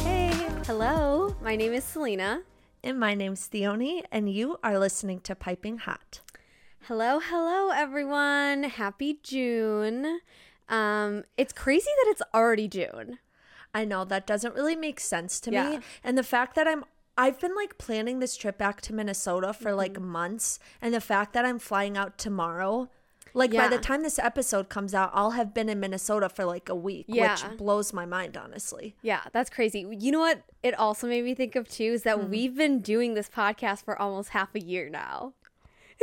Hey, hello. My name is Selena. And my name's Theoni, and you are listening to Piping Hot. Hello, hello, everyone. Happy June. Um, it's crazy that it's already June. I know that doesn't really make sense to Yeah. me. And the fact that I'm I've been like planning this trip back to Minnesota for like Mm-hmm. months, and the fact that I'm flying out tomorrow, like by the time this episode comes out, I'll have been in Minnesota for like a week, Yeah. which blows my mind, honestly. Yeah, that's crazy. You know what? It also made me think of too is that hmm. we've been doing this podcast for almost half a year now.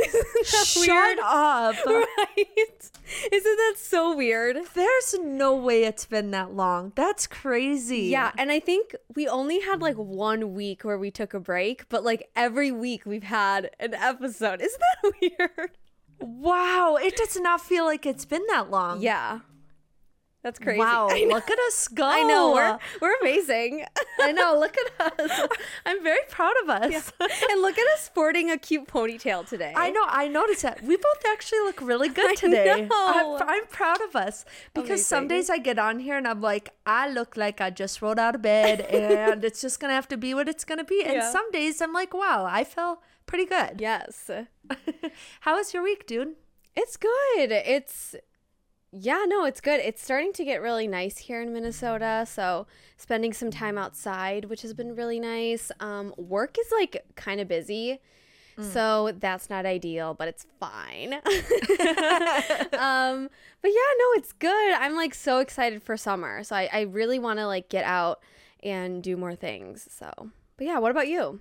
Isn't that Shut weird? up. Right? Isn't that so weird? There's no way it's been that long. That's crazy. Yeah, and I think we only had hmm. like one week where we took a break, but like every week we've had an episode. Isn't that weird? Wow. It does not feel like it's been that long. Yeah. That's crazy. Wow. Look at us go. I know we're we're amazing. I know. Look at us. I'm very proud of us. and look at us sporting a cute ponytail today. I know. I noticed that. We both actually look really good I today. know. I'm, I'm proud of us because some days I get on here and I'm like, I look like I just rolled out of bed and it's just gonna have to be what it's gonna be. And Yeah. some days I'm like, wow, I feel pretty good. Yes. How was your week, dude? It's good. It's yeah, no, it's good. It's starting to get really nice here in Minnesota, so spending some time outside, which has been really nice. Um work is like kind of busy. So that's not ideal, but it's fine. um but yeah, no, it's good. I'm like so excited for summer. So I, I really want to like get out and do more things. So but yeah, what about you?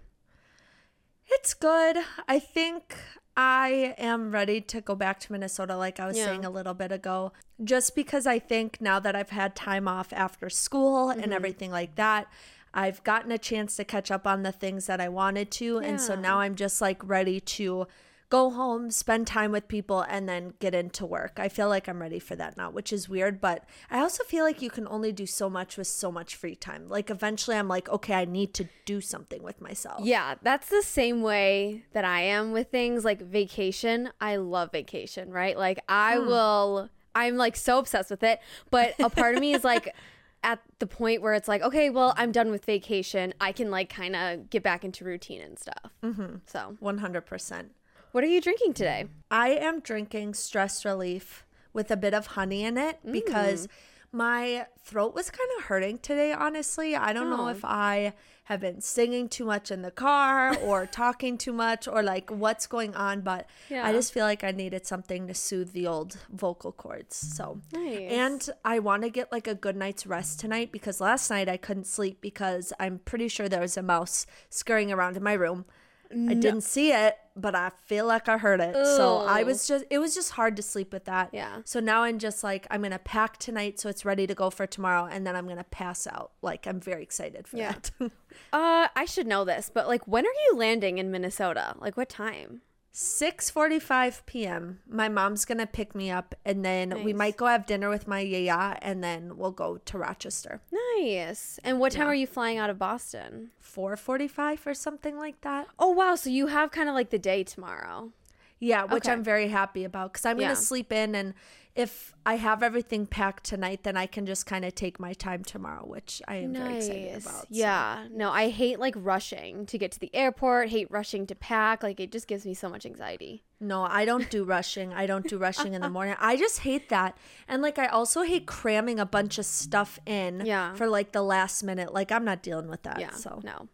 It's good. I think I am ready to go back to Minnesota, like I was Yeah. saying a little bit ago, just because I think now that I've had time off after school and mm-hmm. everything like that, I've gotten a chance to catch up on the things that I wanted to. And so now I'm just like ready to go home, spend time with people, and then get into work. I feel like I'm ready for that now, which is weird. But I also feel like you can only do so much with so much free time. Like eventually I'm like, okay, I need to do something with myself. Yeah, that's the same way that I am with things like vacation. I love vacation, right? Like I will I'm like so obsessed with it, but a part of me is like at the point where it's like, okay, well, I'm done with vacation. I can like kind of get back into routine and stuff. Mm-hmm. So, 100%. What are you drinking today? I am drinking stress relief with a bit of honey in it mm. because my throat was kind of hurting today, honestly. I don't know Oh. if I have been singing too much in the car or talking too much or like what's going on, but Yeah. I just feel like I needed something to soothe the old vocal cords. So, Nice. and I want to get like a good night's rest tonight because last night I couldn't sleep because I'm pretty sure there was a mouse scurrying around in my room. I didn't see it, but I feel like I heard it. So I was just, it was just hard to sleep with that. Yeah. So now I'm just like, I'm going to pack tonight so it's ready to go for tomorrow. And then I'm going to pass out. Like, I'm very excited for Yeah. that. Uh, I should know this, but like when are you landing in Minnesota? Like what time? 6:45 p.m. My mom's going to pick me up and then we might go have dinner with my yaya and then we'll go to Rochester. Nice. And what time Yeah. are you flying out of Boston? 4:45 or something like that. Oh wow, so you have kind of like the day tomorrow. Yeah, which Okay. I'm very happy about because I'm Yeah. going to sleep in. And if I have everything packed tonight, then I can just kind of take my time tomorrow, which I am very excited about. so. Yeah. No, I hate like rushing to get to the airport, hate rushing to pack. Like it just gives me so much anxiety. No, I don't do rushing. I don't do rushing in the morning. I just hate that. And like, I also hate cramming a bunch of stuff in Yeah. for like the last minute. Like, I'm not dealing with that. Yeah. So, No.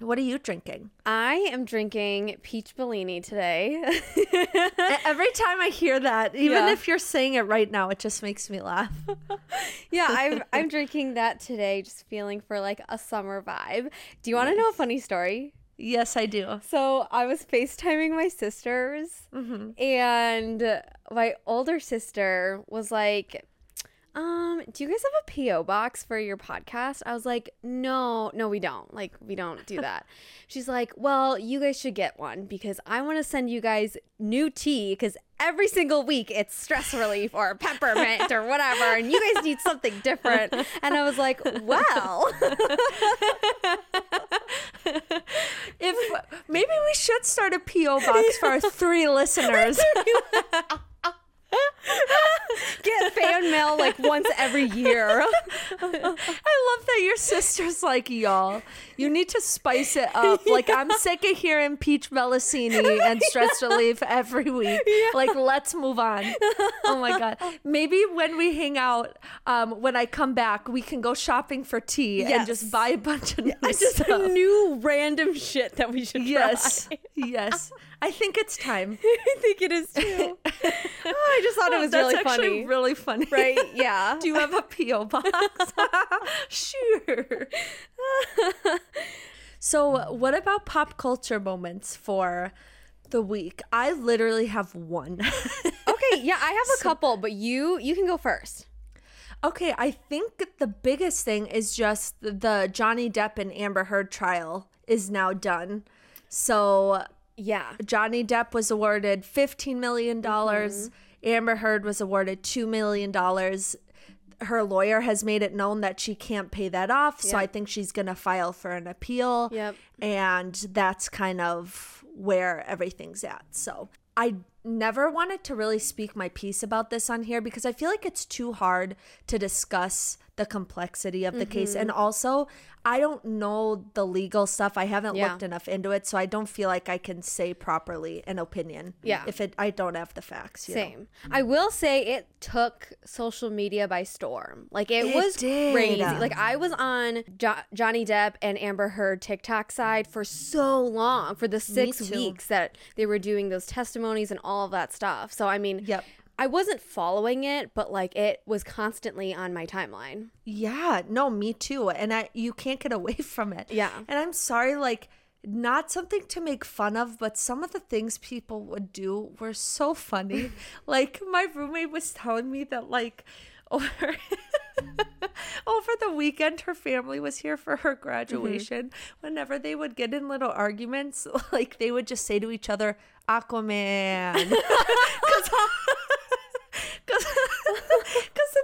What are you drinking? I am drinking peach Bellini today. Every time I hear that, even Yeah. if you're saying it right now, it just makes me laugh. yeah, I'm I'm drinking that today, just feeling for like a summer vibe. Do you want to know a funny story? yes, I do. So I was FaceTiming my sisters, mm-hmm. and my older sister was like, um, do you guys have a PO box for your podcast? I was like, no, no, we don't. Like, we don't do that. She's like, well, you guys should get one because I want to send you guys new tea because every single week it's stress relief or peppermint or whatever, and you guys need something different. And I was like, well, If maybe we should start a PO box for our three listeners. Get fan mail like once every year. I love that your sister's like, y'all, you need to spice it up. Like, I'm sick of hearing peach Melusine and stress relief every week. Like, let's move on. Oh my God. Maybe when we hang out, um, when I come back, we can go shopping for tea and just buy a bunch of new Just stuff. new random shit that we should Yes. try. Yes. I think it's time. I think it is too. Oh, I just thought it oh, was really actually funny. really funny. right? Yeah. Do you have a P.O. box? sure. so, what about pop culture moments for the week? I literally have one. okay, yeah, I have a couple, but you you can go first. okay, I think the biggest thing is just the Johnny Depp and Amber Heard trial is now done. So, Yeah. Johnny Depp was awarded $15 million. Mm-hmm. Amber Heard was awarded $2 million. Her lawyer has made it known that she can't pay that off. So I think she's going to file for an appeal. Yep. And that's kind of where everything's at. So I never wanted to really speak my piece about this on here because I feel like it's too hard to discuss the complexity of the case. And Mm-hmm. also, I don't know the legal stuff. I haven't Yeah. looked enough into it, so I don't feel like I can say properly an opinion. Yeah. If it I don't have the facts. you know. Same. I will say it took social media by storm. Like it, It was did. crazy. Like I was on jo- Johnny Depp and Amber Heard TikTok side for so long for the six weeks that they were doing those testimonies and all of that stuff. So I mean, Yep. I wasn't following it, but like it was constantly on my timeline. Yeah, no, me too. And I you can't get away from it. Yeah. And I'm sorry, like not something to make fun of, but some of the things people would do were so funny. like my roommate was telling me that like over over the weekend her family was here for her mm-hmm. graduation. Whenever they would get in little arguments, like they would just say to each other, Aquaman.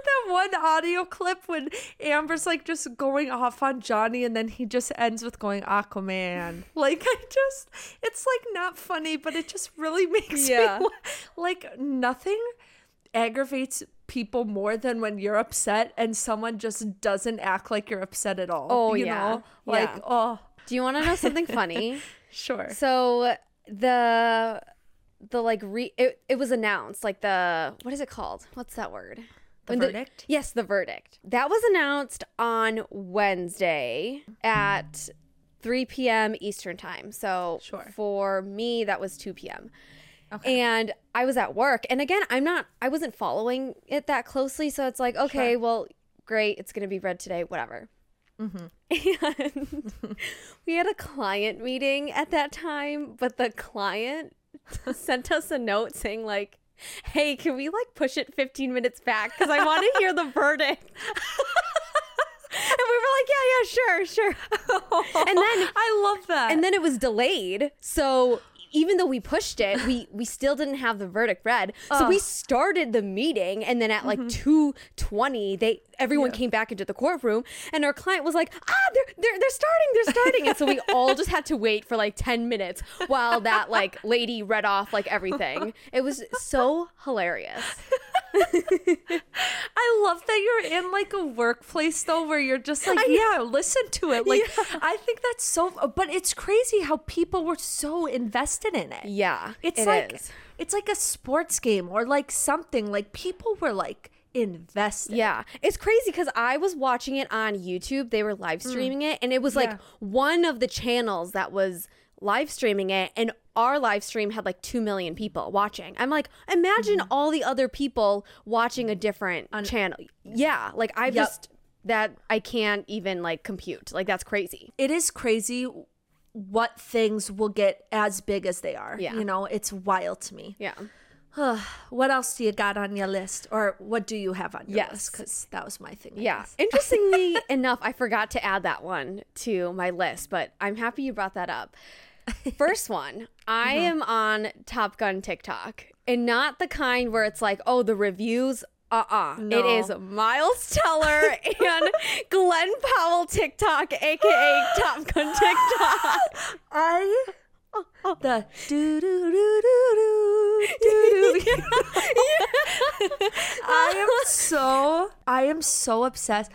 That one audio clip when Amber's like just going off on Johnny and then he just ends with going Aquaman. Like, I just, it's like not funny, but it just really makes Yeah. me like nothing aggravates people more than when you're upset and someone just doesn't act like you're upset at all. Oh, you yeah. know? Like, Yeah. oh, Do you want to know something funny? sure. So the the like re it, it was announced like the what is it called? What's that word? The verdict? yes, the verdict. That was announced on Wednesday at 3 p.m. Eastern time. So Sure. for me, that was 2 p.m. And I was at work. And again, I'm not, I wasn't following it that closely. So it's like, okay, Sure. well, great. It's going to be read today, whatever. Mm-hmm. And we had a client meeting at that time, but the client sent us a note saying, like, hey, can we like push it 15 minutes back? Because I want to hear the verdict. and we were like, yeah, yeah, sure, sure. and then I love that. and then it was delayed. So even though we pushed it, we we still didn't have the verdict read. So we started the meeting, and then at like two twenty, they everyone came back into the courtroom, and our client was like, "Ah, they're they're they're starting, they're starting," and so we all just had to wait for like ten minutes while that like lady read off like everything. It was so hilarious. I love that you're in like a workplace though where you're just like, yeah, listen to it. Like I think that's so but it's crazy how people were so invested in it. Yeah, It's it like is. it's like a sports game or like something like people were like invested. Yeah, it's crazy because I was watching it on YouTube. They were live mm. streaming it, and it was like one of the channels that was live streaming it, and our live stream had like 2 million people watching. I'm like, imagine mm-hmm. all the other people watching a different channel. Yeah, like I Yep. just, that I can't even like compute. Like, that's crazy. It is crazy what things will get as big as they are. Yeah. You know, it's wild to me. Yeah. what else do you got on your list or what do you have on your Yes. list cuz that was my thing. I Yeah. guess. Interestingly enough, I forgot to add that one to my list, but I'm happy you brought that up. First one, I Mm-hmm. am on Top Gun TikTok and not the kind where it's like, oh, the reviews. Uh uh It No. is Miles Teller and Glen Powell TikTok, aka Top Gun TikTok. I the do do do do do do do. I am so I am so obsessed.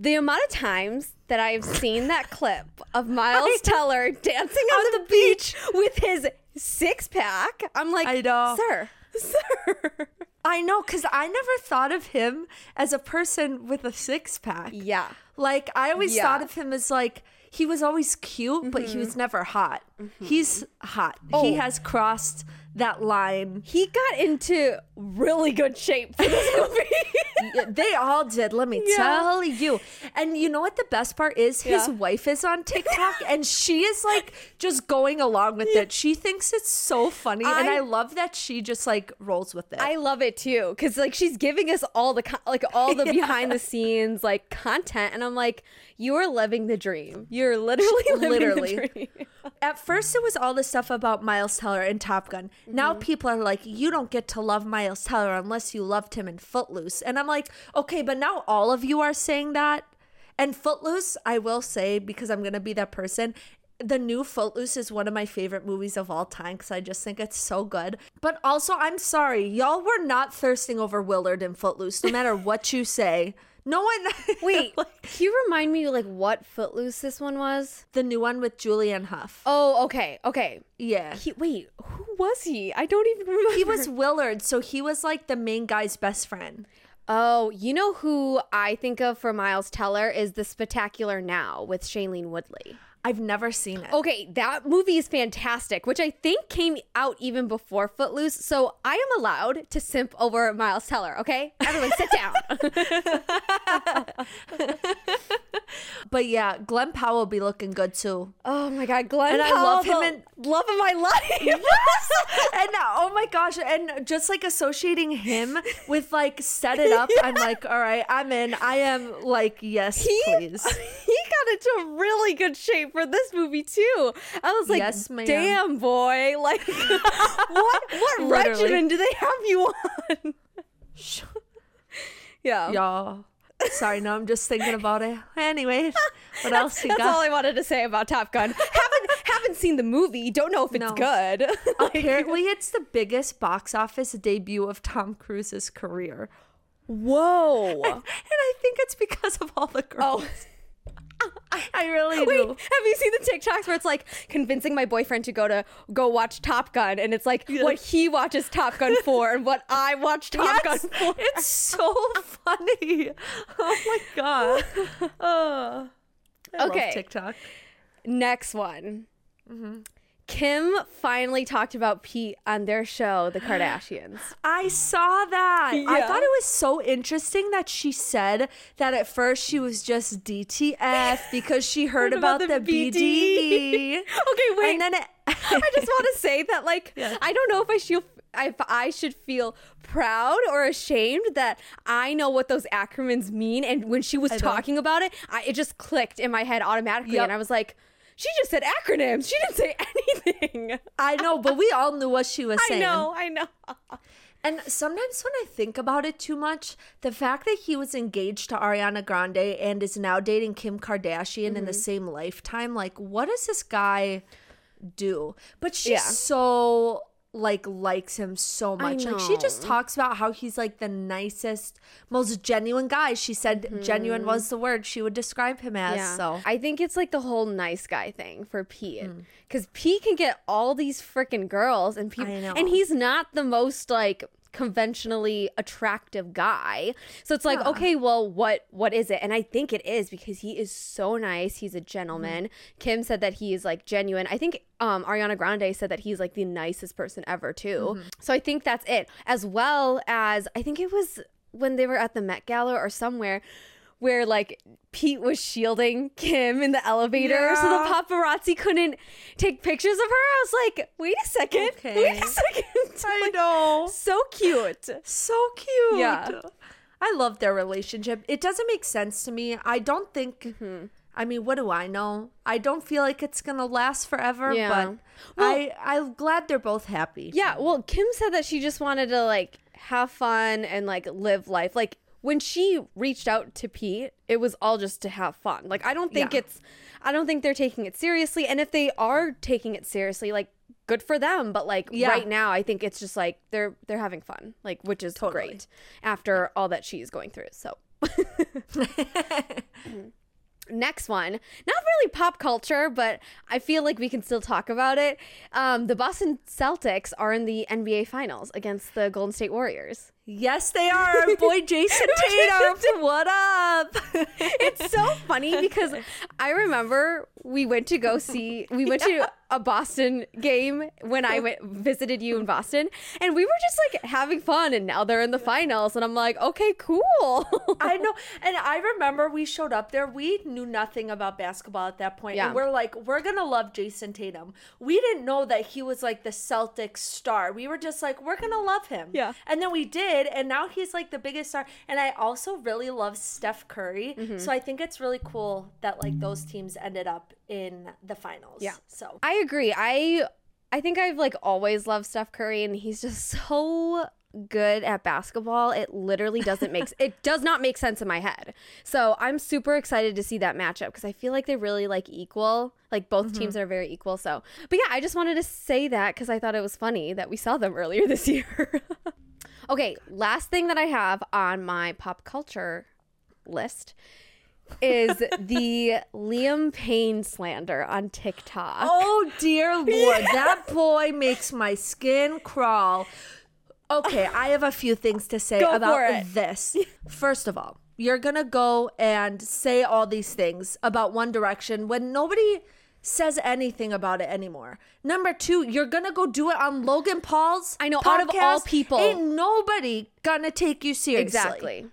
The amount of times that I've seen that clip of Miles Teller dancing on, the, beach with his six pack, I'm like, I know. sir, sir. I know cuz I never thought of him as a person with a six pack. Yeah. Like I always Yeah. thought of him as like he was always cute, but he was mm-hmm. never hot. Mm-hmm. He's hot. He Oh. has crossed that line. He got into really good shape for this movie. They all did, let me Yeah. tell you. And you know what the best part is? His Yeah. wife is on TikTok and she is like just going along with it. She thinks it's so funny and I- I love that she just like rolls with it. I love it too because like she's giving us all the like all the behind the scenes like content, and I'm like, you are living the dream. You're literally living Literally. the dream. At first, it was all the stuff about Miles Teller and Top Gun. Now Mm-hmm. people are like, you don't get to love Miles Teller unless you loved him in Footloose. And I'm like, okay, but now all of you are saying that. And Footloose, I will say, because I'm going to be that person, the new Footloose is one of my favorite movies of all time because I just think it's so good. But also, I'm sorry, y'all were not thirsting over Willard in Footloose, no matter what you say. No one. Wait, like, can you remind me like what Footloose this one was? the new one with Julianne Hough. Oh, okay, okay. yeah. He wait, who was he? I don't even remember. He was Willard, so he was like the main guy's best friend. Oh, you know who I think of for Miles Teller is the Spectacular Now with Shailene Woodley. I've never seen it. Okay, that movie is fantastic, which I think came out even before Footloose. So I am allowed to simp over Miles Teller. Okay, everyone, sit down. But yeah, Glen Powell be looking good too. oh my God, Glen And I love him the in- love of my life. and uh, oh my gosh, and just like associating him with like set it up, I'm like, all right, I'm in. I am like, yes, he, please. he got into really good shape for this movie too. I was like, Yes, damn boy, like what what Literally. regimen do they have you on? yeah. Y'all. Sorry, no, I'm just thinking about it. Anyway, what else you That's got? That's all I wanted to say about Top Gun. haven't haven't seen the movie. Don't know if it's No. good. Like, Apparently, it's the biggest box office debut of Tom Cruise's career. whoa. And I think it's because of all the oh. girls. Oh. I really Wait, do. have you seen the TikToks where it's like convincing my boyfriend to go to go watch Top Gun and it's like what he watches Top Gun for and what I watch Top Yes, Gun for. it's so funny. Oh my god. Oh, I love Okay. TikTok. Next one. Mm-hmm. Kim finally talked about Pete on their show, The Kardashians. I saw that. I thought it was so interesting that she said that at first she was just DTF because she heard, Heard about, about the, the BD. Okay, wait. And then it, I just want to say that, like, I don't know if I should, if I should feel proud or ashamed that I know what those acronyms mean. And when she was know. talking about it, I, it just clicked in my head automatically, Yep. and I was like, she just said acronyms. She didn't say anything. I know, but we all knew what she was saying. I know, I know. And sometimes when I think about it too much, the fact that he was engaged to Ariana Grande and is now dating Kim Kardashian in Mm-hmm. the same lifetime, like what does this guy do? But she's Yeah. so like likes him so much. Like she just talks about how he's like the nicest, most genuine guy. She said genuine was the word she would describe him as. Mm-hmm. Yeah. So I think it's like the whole nice guy thing for Pete. Mm. Because Pete can get all these freaking girls and people and he's not the most like conventionally attractive guy. So it's like, Yeah. okay, well what what is it? And I think it is because he is so nice. He's a gentleman. Mm-hmm. Kim said that he is like genuine. I think um Ariana Grande said that he's like the nicest person ever too. Mm-hmm. So I think that's it. As well as I think it was when they were at the Met Gala or somewhere where like Pete was shielding Kim in the elevator so the paparazzi couldn't take pictures of her. I was like, wait a second. Wait a second. I Like, know. So cute. So cute. Yeah. I love their relationship. It doesn't make sense to me. I don't think. Mm-hmm. I mean, what do I know? I don't feel like it's gonna last forever. Yeah. But Well- I I'm glad they're both happy. Yeah, well, Kim said that she just wanted to like have fun and like live life. Like when she reached out to Pete, it was all just to have fun. Like I don't think Yeah. it's I don't think they're taking it seriously and if they are taking it seriously, like good for them. But like Yeah. right now, I think it's just like they're they're having fun, like which is Totally. great after all that she's going through. So. Next one, not really pop culture, but I feel like we can still talk about it. Um, the Boston Celtics are in the NBA Finals against the Golden State Warriors. Yes, they are. Our boy Jayson Tatum. what up? It's so funny because I remember we went to go see, we went to a Boston game when I went visited you in Boston, and we were just like having fun. And now they're in the finals, and I'm like, okay, cool. I know. And I remember we showed up there. We knew nothing about basketball at that point. Yeah. And we're like, we're going to love Jayson Tatum. We didn't know that he was like the Celtics star. We were just like, we're going to love him. Yeah. And then we did. And now he's like the biggest star. And I also really love Steph Curry. Mm-hmm. So I think it's really cool that like those teams ended up in the finals. Yeah. So I agree. I I think I've like always loved Steph Curry, and he's just so good at basketball. It literally doesn't make it does not make sense in my head. So I'm super excited to see that matchup because I feel like they're really like equal. Like both teams are very equal. So, but yeah, I just wanted to say that because I thought it was funny that we saw them earlier this year. Okay, last thing that I have on my pop culture list is the Liam Payne slander on TikTok. Oh dear lord, that boy makes my skin crawl. Okay, I have a few things to say Go about this. First of all, you're gonna go and say all these things about One Direction when nobody says anything about it anymore. Number two, you're gonna go do it on Logan Paul's. I know, out of all people. ain't nobody gonna take you seriously. Exactly.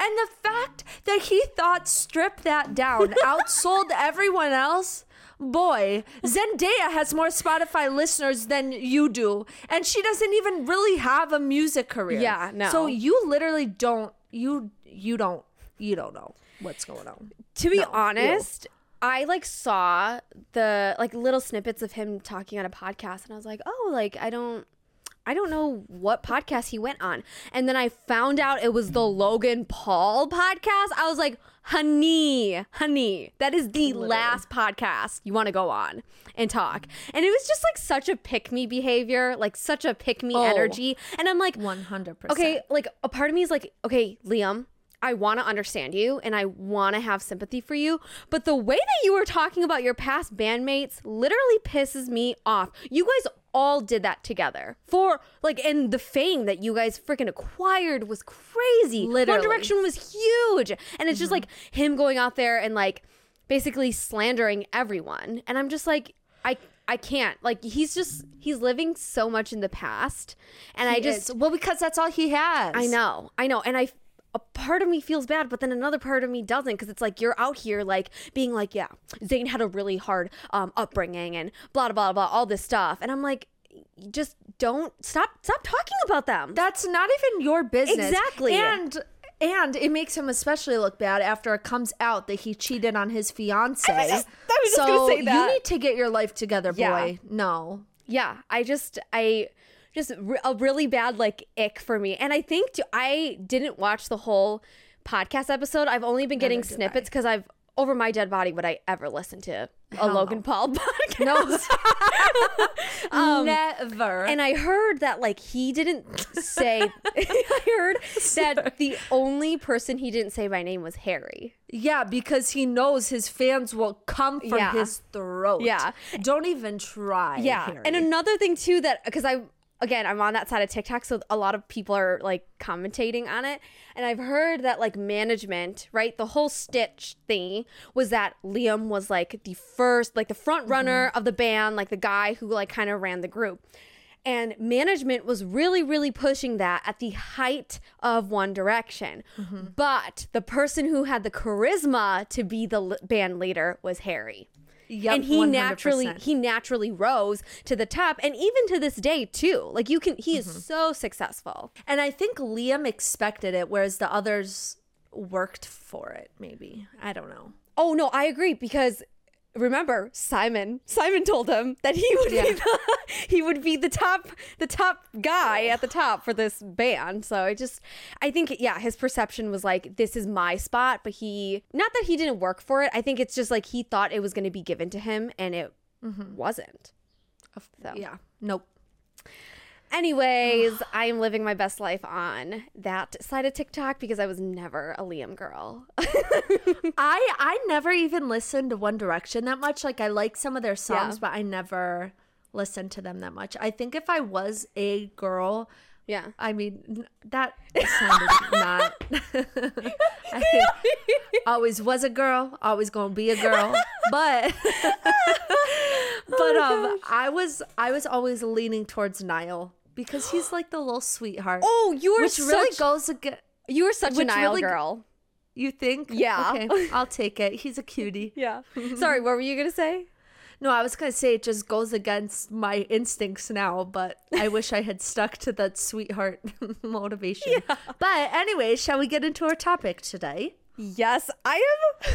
And the fact that he thought strip that down outsold everyone else. Boy, Zendaya has more Spotify listeners than you do, and she doesn't even really have a music career. Yeah, no. So you literally don't you you don't you don't know what's going on. To be No, honest, I like saw the like little snippets of him talking on a podcast and I was like, "Oh, like I don't I don't know what podcast he went on." And then I found out it was the Logan Paul podcast. I was like, "Honey, honey, that is the last podcast you want to go on and talk." And it was just like such a pick me behavior, like such a pick me Oh. energy. And I'm like, One hundred percent. Okay, like a part of me is like, okay, Liam, I want to understand you and I want to have sympathy for you, but the way that you were talking about your past bandmates literally pisses me off. You guys all did that together for like, and the fame that you guys freaking acquired was crazy. Literally. One Direction was huge, and it's just mm-hmm. like him going out there and like basically slandering everyone, and I'm just like, I. I can't. Like he's just he's living so much in the past and I just is. well because that's all he has. I know, I know, and I. A part of me feels bad, but then another part of me doesn't because it's like you're out here like being like, yeah, Zayn had a really hard um, upbringing and blah blah blah, all this stuff, and I'm like, just don't stop stop talking about them. That's not even your business. Exactly. And and it makes him especially look bad after it comes out that he cheated on his fiance. I was just- I was just so gonna say that. you need to get your life together, boy. Yeah. No. yeah, I just I just a really bad like ick for me, and I think too, I didn't watch the whole podcast episode. I've only been getting snippets because I've over my dead body would I ever listen to a Logan. Paul podcast? No. Um, Never. And I heard that like he didn't say I heard that the only person he didn't say by name was Harry. yeah, because he knows his fans will come for Yeah. his throat. Yeah. Don't even try. Yeah. Harry. And another thing too that because I again I'm on that side of TikTok so a lot of people are like commentating on it and I've heard that like management, right? The whole Stitch thing was that Liam was like the first like the front mm-hmm. runner of the band, like the guy who like kind of ran the group. And management was really, really pushing that at the height of One Direction. Mm-hmm. But the person who had the charisma to be the band leader was Harry Yep, and he 100%. naturally he naturally rose to the top and even to this day too like you can he Mm-hmm. is so successful And I think Liam expected it, whereas the others worked for it, maybe. I don't know. oh no i agree because remember simon simon told him that he would be the, he would be the top the top guy at the top for this band so i just i think yeah his perception was like this is my spot but he not that he didn't work for it i think it's just like he thought it was going to be given to him and it Mm-hmm. wasn't So Yeah. Nope. Anyways, I'm living my best life on that side of TikTok because I was never a Liam girl. I I never even listened to One Direction that much. Like I like some of their songs, Yeah. but I never listened to them that much. I think if I was a girl, yeah. I mean that sounded not. I always was a girl, always gonna be a girl, but but um, I was I was always leaning towards Niall because he's like the little sweetheart. Oh, you were which such really goes against. you were such a which Niall really girl. You think? Yeah. Okay, I'll take it. He's a cutie. Yeah. Sorry, what were you gonna say? No, I was gonna say it just goes against my instincts now, but I wish I had stuck to that sweetheart motivation. Yeah. But anyway, shall we get into our topic today? Yes, I am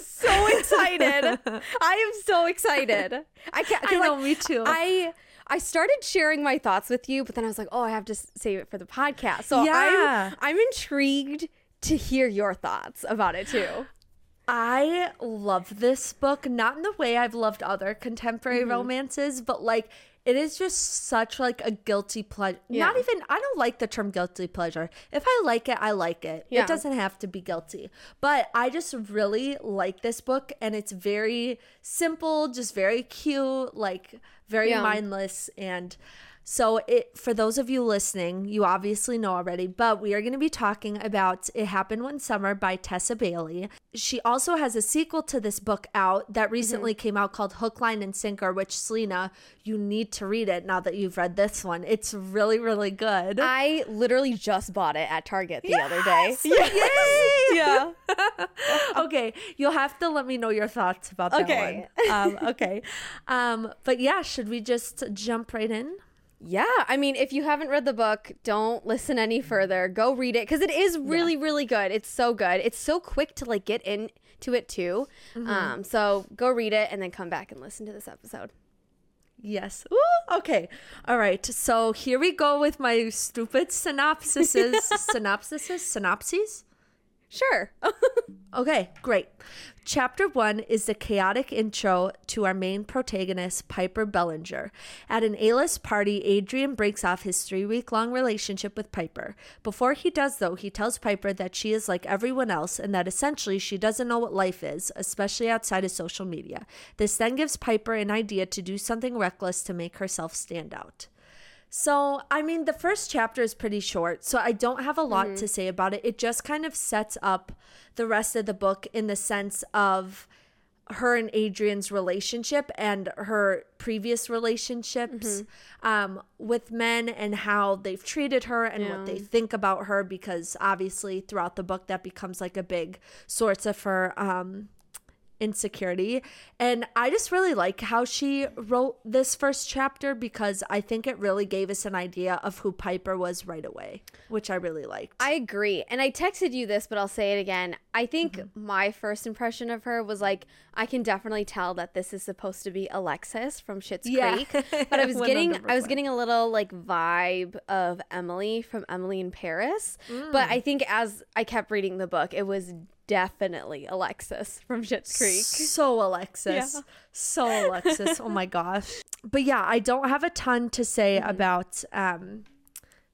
so excited. I am so excited. I can't. I know, like, me too. I I started sharing my thoughts with you, but then I was like, oh, I have to save it for the podcast. So Yeah. I'm I'm intrigued to hear your thoughts about it too. I love this book, not in the way I've loved other contemporary Mm-hmm. romances, but like it is just such like a guilty pleasure. Not even I don't like the term guilty pleasure. If I like it, I like it. Yeah. It doesn't have to be guilty. But I just really like this book and it's very simple, just very cute, like very Yeah. mindless and so it for those of you listening, you obviously know already, but we are going to be talking about It Happened One Summer by Tessa Bailey. She also has a sequel to this book out that recently came out called Hook, Line, and Sinker, which Selena, you need to read it now that you've read this one. It's really, really good. I literally just bought it at Target the other day. Yay! Yeah. okay, you'll have to let me know your thoughts about that Okay. one. Um, okay. Um, but yeah, should we just jump right in? Yeah, I mean, if you haven't read the book, don't listen any further. Go read it because it is really, really good. It's so good. It's so quick to like get into it too. Um, so go read it and then come back and listen to this episode. Yes. Ooh, okay. All right. So here we go with my stupid synopsises. synopsises? Synopses? Sure. Okay, great. Chapter one is the chaotic intro to our main protagonist, Piper Bellinger. At an A list party, Adrian breaks off his three week long relationship with Piper. Before he does, though, he tells Piper that she is like everyone else and that essentially she doesn't know what life is, especially outside of social media. This then gives Piper an idea to do something reckless to make herself stand out. So, I mean, the first chapter is pretty short, so I don't have a lot to say about it. It just kind of sets up the rest of the book in the sense of her and Adrian's relationship and her previous relationships um, with men and how they've treated her and what they think about her, because obviously throughout the book that becomes like a big source of her um, insecurity. And I just really like how she wrote this first chapter because I think it really gave us an idea of who Piper was right away, which I really liked. I agree. And I texted you this, but I'll say it again. I think mm-hmm. my first impression of her was like, I can definitely tell that this is supposed to be Alexis from Schitt's Yeah. Creek. But I was getting I was getting a little like vibe of Emily from Emily in Paris. But mm. I think as I kept reading the book, it was definitely Alexis from Schitt's Creek. So Alexis. Yeah. So Alexis. oh my gosh. But yeah, I don't have a ton to say Mm-hmm. about um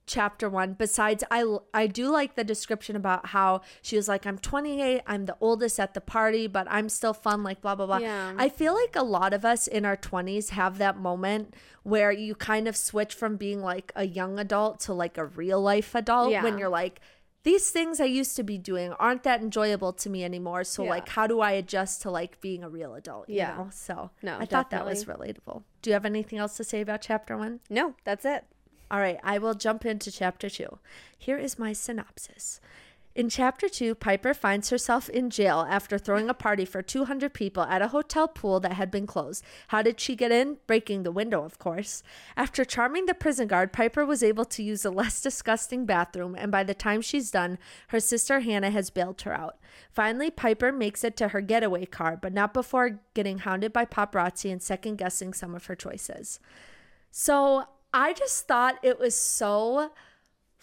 chapter 1 besides I I do like the description about how she was like I'm 28, I'm the oldest at the party, but I'm still fun like blah blah blah. Yeah. I feel like a lot of us in our 20s have that moment where you kind of switch from being like a young adult to like a real life adult Yeah. when you're like these things I used to be doing aren't that enjoyable to me anymore. So Yeah. like how do I adjust to like being a real adult? You Yeah. know? So No, I thought that was relatable. Do you have anything else to say about chapter one? No, that's it. All right, I will jump into chapter two. Here is my synopsis. In chapter two, Piper finds herself in jail after throwing a party for 200 people at a hotel pool that had been closed. How did she get in? Breaking the window, of course. After charming the prison guard, Piper was able to use a less disgusting bathroom, and by the time she's done, her sister Hannah has bailed her out. Finally, Piper makes it to her getaway car, but not before getting hounded by paparazzi and second guessing some of her choices. So I just thought it was so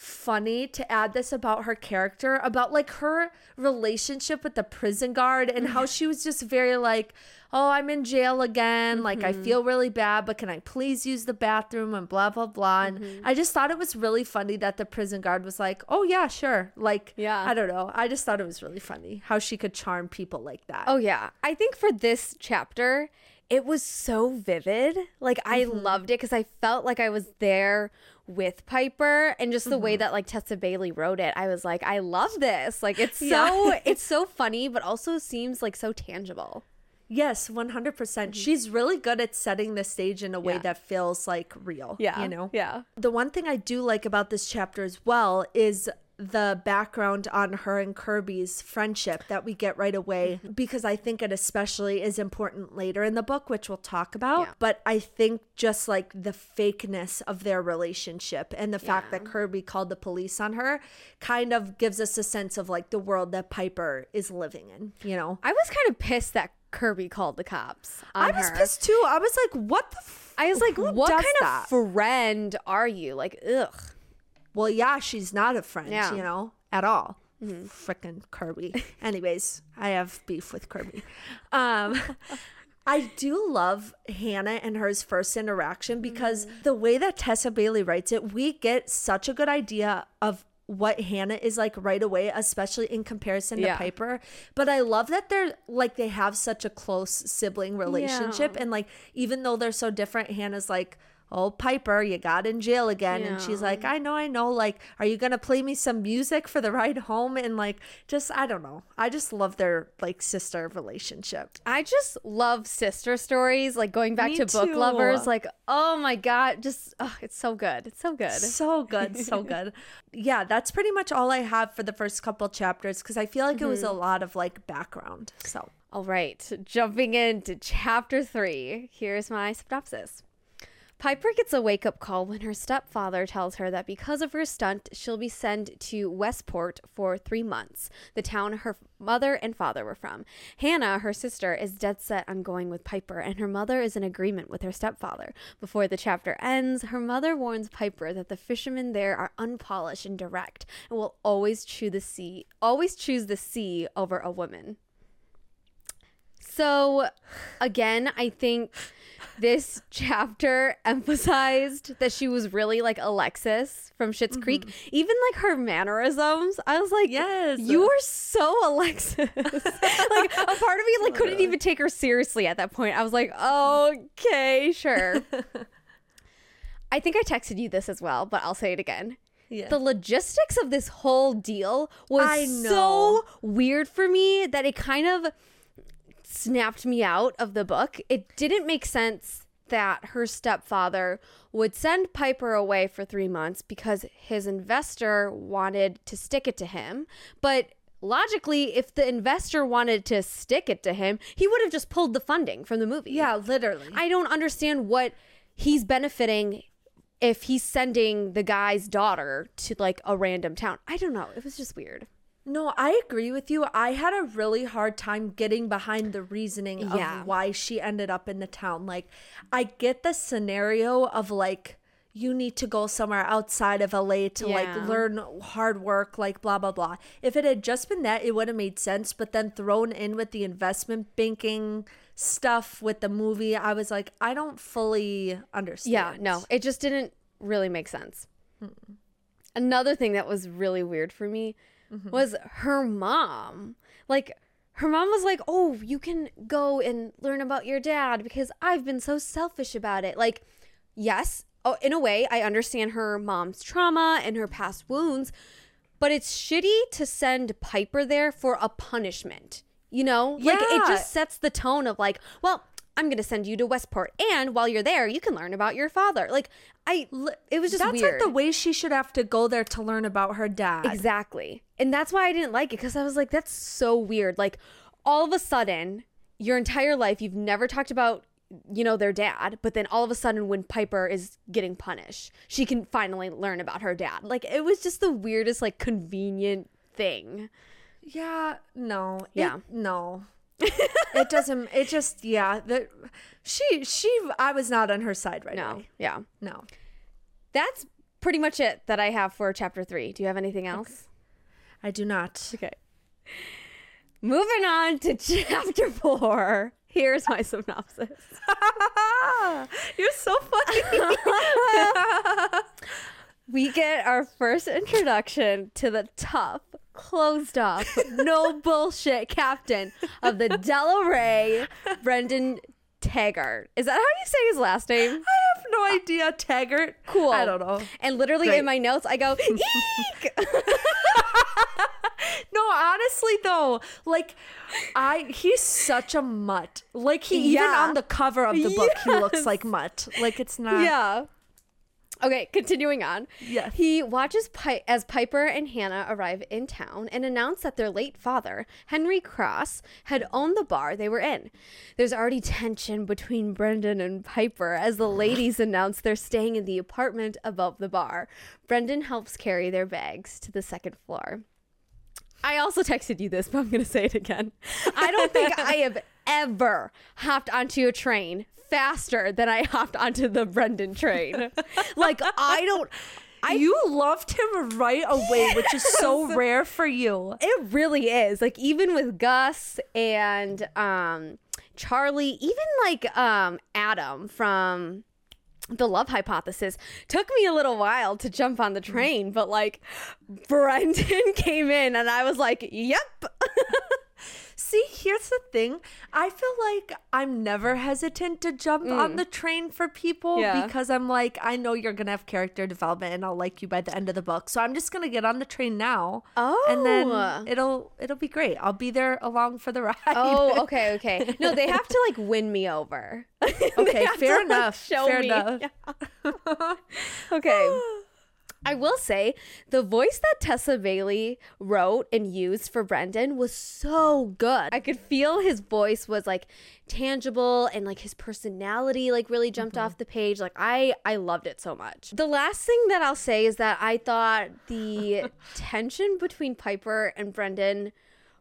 funny to add this about her character about like her relationship with the prison guard and how she was just very like oh i'm in jail again. Like i mm-hmm. feel really bad but can i please use the bathroom? and blah blah blah. And mm-hmm. i just thought it was really funny that the prison guard was like oh yeah sure. Like Yeah. i don't know. I just thought it was really funny how she could charm people like that. Oh yeah. I think for this chapter, it was so vivid. Like I mm-hmm. loved it because I felt like I was there with Piper and just the way that like Tessa Bailey wrote it. I was like, I love this. Like it's so Yeah. it's so funny, but also seems like so tangible. Yes, 100%. percent She's really good at setting the stage in a way Mm-hmm. Yeah. that feels like real. Yeah. You know? Yeah. The one thing I do like about this chapter as well is the background on her and Kirby's friendship that we get right away Mm-hmm. because I think it especially is important later in the book, which we'll talk about. Yeah. But I think just like the fakeness of their relationship and the fact that Kirby called the police on her kind of gives us a sense of like the world that Piper is living in, you know? I was kind of pissed that Kirby called the cops. I was her. pissed too. I was like, what the f- I was like, what kind that? of friend are you? Like, ugh. Well, yeah, she's not a friend, Yeah. Mm-hmm. you know, at all. Frickin' Kirby. Anyways, I have beef with Kirby. Um, I do love Hannah and her's first interaction because Mm-hmm. the way that Tessa Bailey writes it, we get such a good idea of what Hannah is like right away, especially in comparison to Yeah. Piper. But I love that they're like they have such a close sibling relationship. And like even though they're so different, Hannah's like, Oh, Piper, you got in jail again. And she's like, I know, I know. Like, are you going to play me some music for the ride home? And like, just, I don't know. I just love their like sister relationship. I just love sister stories, like going back Me to book lovers. Like, oh my god, just oh, it's so good. It's so good. So good, so good. Yeah, that's pretty much all I have for the first couple chapters because I feel like it was a mm-hmm. lot of like background. So, All right, jumping into chapter three. Here's my synopsis. Piper gets a wake up call when her stepfather tells her that because of her stunt, she'll be sent to Westport for three months, the town her mother and father were from. Hannah, her sister, is dead set on going with Piper, and her mother is in agreement with her stepfather. Before the chapter ends, her mother warns Piper that the fishermen there are unpolished and direct and will always chew the sea, always choose the sea over a woman. So, again, I think this chapter emphasized that she was really like Alexis from Schitt's Creek. Even like her mannerisms, I was like, Yes. you are so Alexis." like a part of me like couldn't even take her seriously at that point. I was like, "Okay, sure." I think I texted you this as well, but I'll say it again. yeah. The logistics of this whole deal was so weird for me that it kind of snapped me out of the book. It didn't make sense that her stepfather would send Piper away for three months because his investor wanted to stick it to him. But logically, if the investor wanted to stick it to him, he would have just pulled the funding from the movie. yeah, literally. I don't understand what he's benefiting if he's sending the guy's daughter to like a random town. I don't know. It was just weird. No, I agree with you. I had a really hard time getting behind the reasoning Yeah. of why she ended up in the town. Like, I get the scenario of like, you need to go somewhere outside of LA to Yeah. like learn hard work, like blah, blah, blah. If it had just been that, it would have made sense. But then thrown in with the investment banking stuff with the movie, I was like, I don't fully understand. Yeah, no, it just didn't really make sense. Hmm. Another thing that was really weird for me Mm-hmm. was her mom. Like, her mom was like, Oh, you can go and learn about your dad because I've been so selfish about it. Like, yes, oh, in a way, I understand her mom's trauma and her past wounds, but it's shitty to send Piper there for a punishment. You know? Like, it just sets the tone of like, well, I'm going to send you to Westport. And while you're there, you can learn about your father. Like, I, it was just That's weird. like the way she should have to go there to learn about her dad. Exactly. And that's why I didn't like it because I was like, that's so weird. Like, all of a sudden, your entire life, you've never talked about, you know, their dad, but then all of a sudden, when Piper is getting punished, she can finally learn about her dad. Like, it was just the weirdest, like, convenient thing. Yeah, no. it- Yeah. no. It doesn't it just yeah, the she she I was not on her side right No. away. Yeah. No. That's pretty much it that I have for chapter three. Do you have anything else? I do not. Okay. Moving on to chapter four. Here's my synopsis. You're so funny. we get our first introduction to the tough, closed off, no bullshit captain of the Della Ray, Brendan Taggart. Is that how you say his last name? I have no idea. Taggart. Cool. I don't know. And literally Great. in my notes, I go, eek! No, honestly though, like I he's such a mutt. Like he even on the cover of the book he looks like mutt. Like it's not yeah. Okay, continuing on. Yes. He watches Pi- as Piper and Hannah arrive in town and announce that their late father, Henry Cross, had owned the bar they were in. There's already tension between Brendan and Piper as the ladies announce they're staying in the apartment above the bar. Brendan helps carry their bags to the second floor. I also texted you this, but I'm going to say it again. I don't think I have ever hopped onto a train faster than I hopped onto the Brendan train. like, I don't. I you loved him right away, which is so rare for you. it really is. Like even with Gus and um Charlie, even like um Adam from the love hypothesis took me a little while to jump on the train, but like Brendan came in and I was like, "Yep." See, here's the thing. I feel like I'm never hesitant to jump on mm. the train for people Yeah. because I'm like, I know you're gonna have character development and I'll like you by the end of the book. So I'm just gonna get on the train now. Oh And Oh. then it'll it'll be great. I'll be there along for the ride. Oh, okay, okay. No, they have to like win me over. Okay, fair like, enough. show fair me. enough. Okay. I will say the voice that Tessa Bailey wrote and used for Brendan was so good. I could feel his voice was like tangible and like his personality like really jumped mm-hmm. off the page. Like I I loved it so much. The last thing that I'll say is that I thought the tension between Piper and Brendan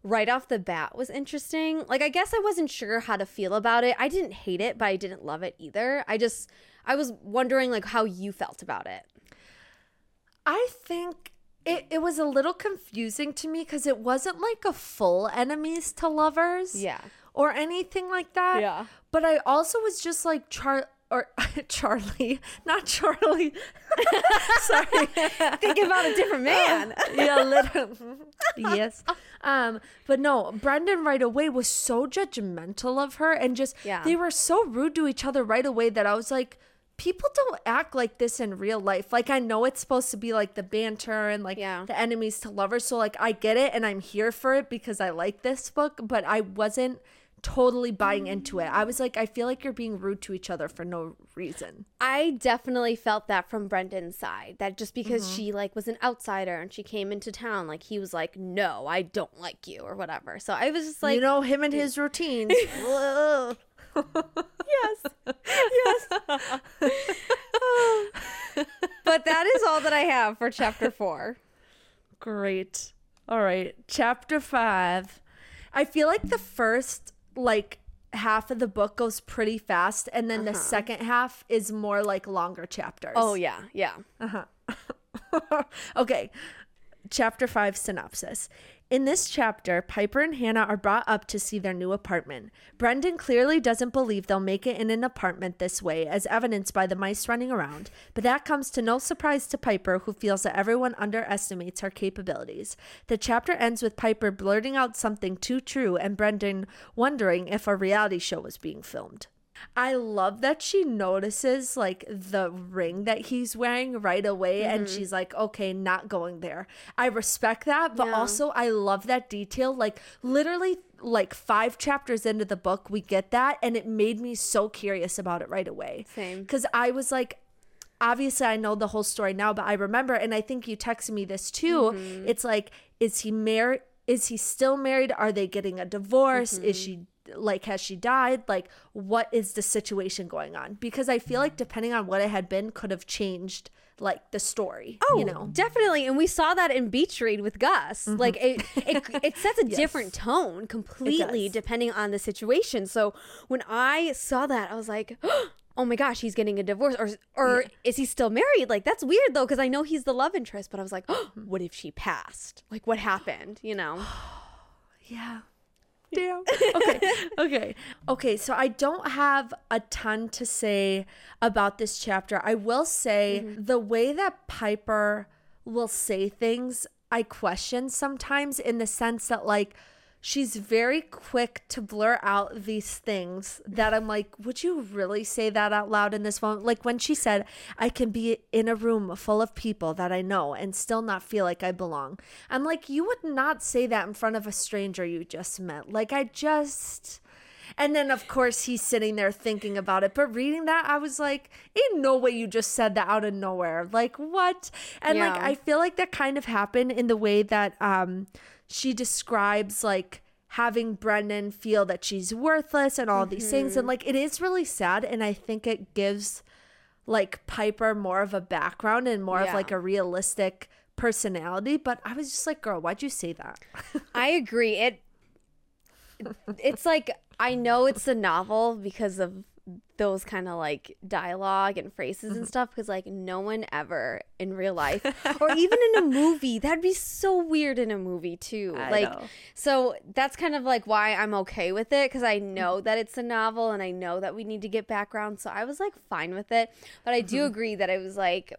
right off the bat was interesting. Like I guess I wasn't sure how to feel about it. I didn't hate it, but I didn't love it either. I just I was wondering like how you felt about it. I think it, it was a little confusing to me because it wasn't like a full enemies to lovers. Yeah. Or anything like that. Yeah. But I also was just like Char or Charlie, not Charlie. Sorry. Thinking about a different man. yeah, literally. yes. Um, but no, Brendan right away was so judgmental of her and just Yeah. they were so rude to each other right away that I was like, people don't act like this in real life. Like I know it's supposed to be like the banter and like Yeah. the enemies to lovers. So like I get it and I'm here for it because I like this book, but I wasn't totally buying into it. I was like, I feel like you're being rude to each other for no reason. I definitely felt that from Brendan's side. That just because mm-hmm. she like was an outsider and she came into town, like he was like, "No, I don't like you" or whatever. So I was just like, you know, him and his routines. Yes, yes. but that is all that I have for chapter four. Great. All right. Chapter five. I feel like the first like half of the book goes pretty fast, and then the uh-huh. second half is more like longer chapters. Oh yeah, yeah. Uh-huh. okay. Chapter 5 synopsis. In this chapter, Piper and Hannah are brought up to see their new apartment. Brendan clearly doesn't believe they'll make it in an apartment this way, as evidenced by the mice running around, but that comes to no surprise to Piper, who feels that everyone underestimates her capabilities. The chapter ends with Piper blurting out something too true and Brendan wondering if a reality show was being filmed. I love that she notices like the ring that he's wearing right away and mm-hmm. she's like, okay, not going there. I respect that, but Yeah. also I love that detail. Like, literally, like five chapters into the book, we get that, and it made me so curious about it right away. Same. Because I was like, obviously I know the whole story now, but I remember, and I think you texted me this too. Mm-hmm. It's like, is he married? Is he still married? Are they getting a divorce? Is mm-hmm. she like, has she died? Like, what is the situation going on? Because I feel like depending on what it had been, could have changed like the story. Oh, you know. definitely. And we saw that in Beach Read with Gus. Mm-hmm. Like it, it, it sets a Yes. different tone completely depending on the situation. So when I saw that, I was like, oh my gosh, he's getting a divorce, or or yeah. is he still married? Like that's weird though, because I know he's the love interest, but I was like, oh, what if she passed? Like what happened? You know? yeah. Damn. Okay. okay. Okay. So I don't have a ton to say about this chapter. I will say mm-hmm. the way that Piper will say things, I question sometimes in the sense that, like, she's very quick to blur out these things that I'm like, would you really say that out loud in this moment? Like when she said, I can be in a room full of people that I know and still not feel like I belong. I'm like, you would not say that in front of a stranger you just met. Like, I just. And then, of course, he's sitting there thinking about it. But reading that, I was like, in no way you just said that out of nowhere. Like, what? And yeah. like, I feel like that kind of happened in the way that um, she describes like having Brendan feel that she's worthless and all mm-hmm. these things. And mm-hmm. like, it is really sad. And I think it gives like Piper more of a background and more yeah. of like a realistic personality. But I was just like, girl, why'd you say that? I agree. It, it's like, I know it's a novel because of those kind of like dialogue and phrases and mm-hmm. stuff because like no one ever in real life or even in a movie that'd be so weird in a movie too I like know. so that's kind of like why i'm okay with it because i know mm-hmm. that it's a novel and i know that we need to get background so i was like fine with it but i do mm-hmm. agree that it was like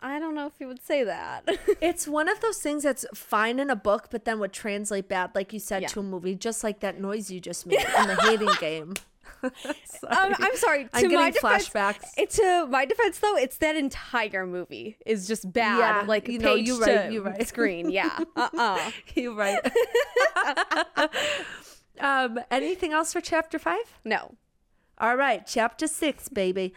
I don't know if you would say that. it's one of those things that's fine in a book, but then would translate bad, like you said, yeah. to a movie, just like that noise you just made in the hating game. um, I'm sorry. To I'm getting my defense, flashbacks. To my defense, though, it's that entire movie is just bad. Yeah, like you know, you right, you right. Screen, yeah. Uh uh-uh. uh. You right. um, anything else for chapter five? No. All right, chapter six, baby.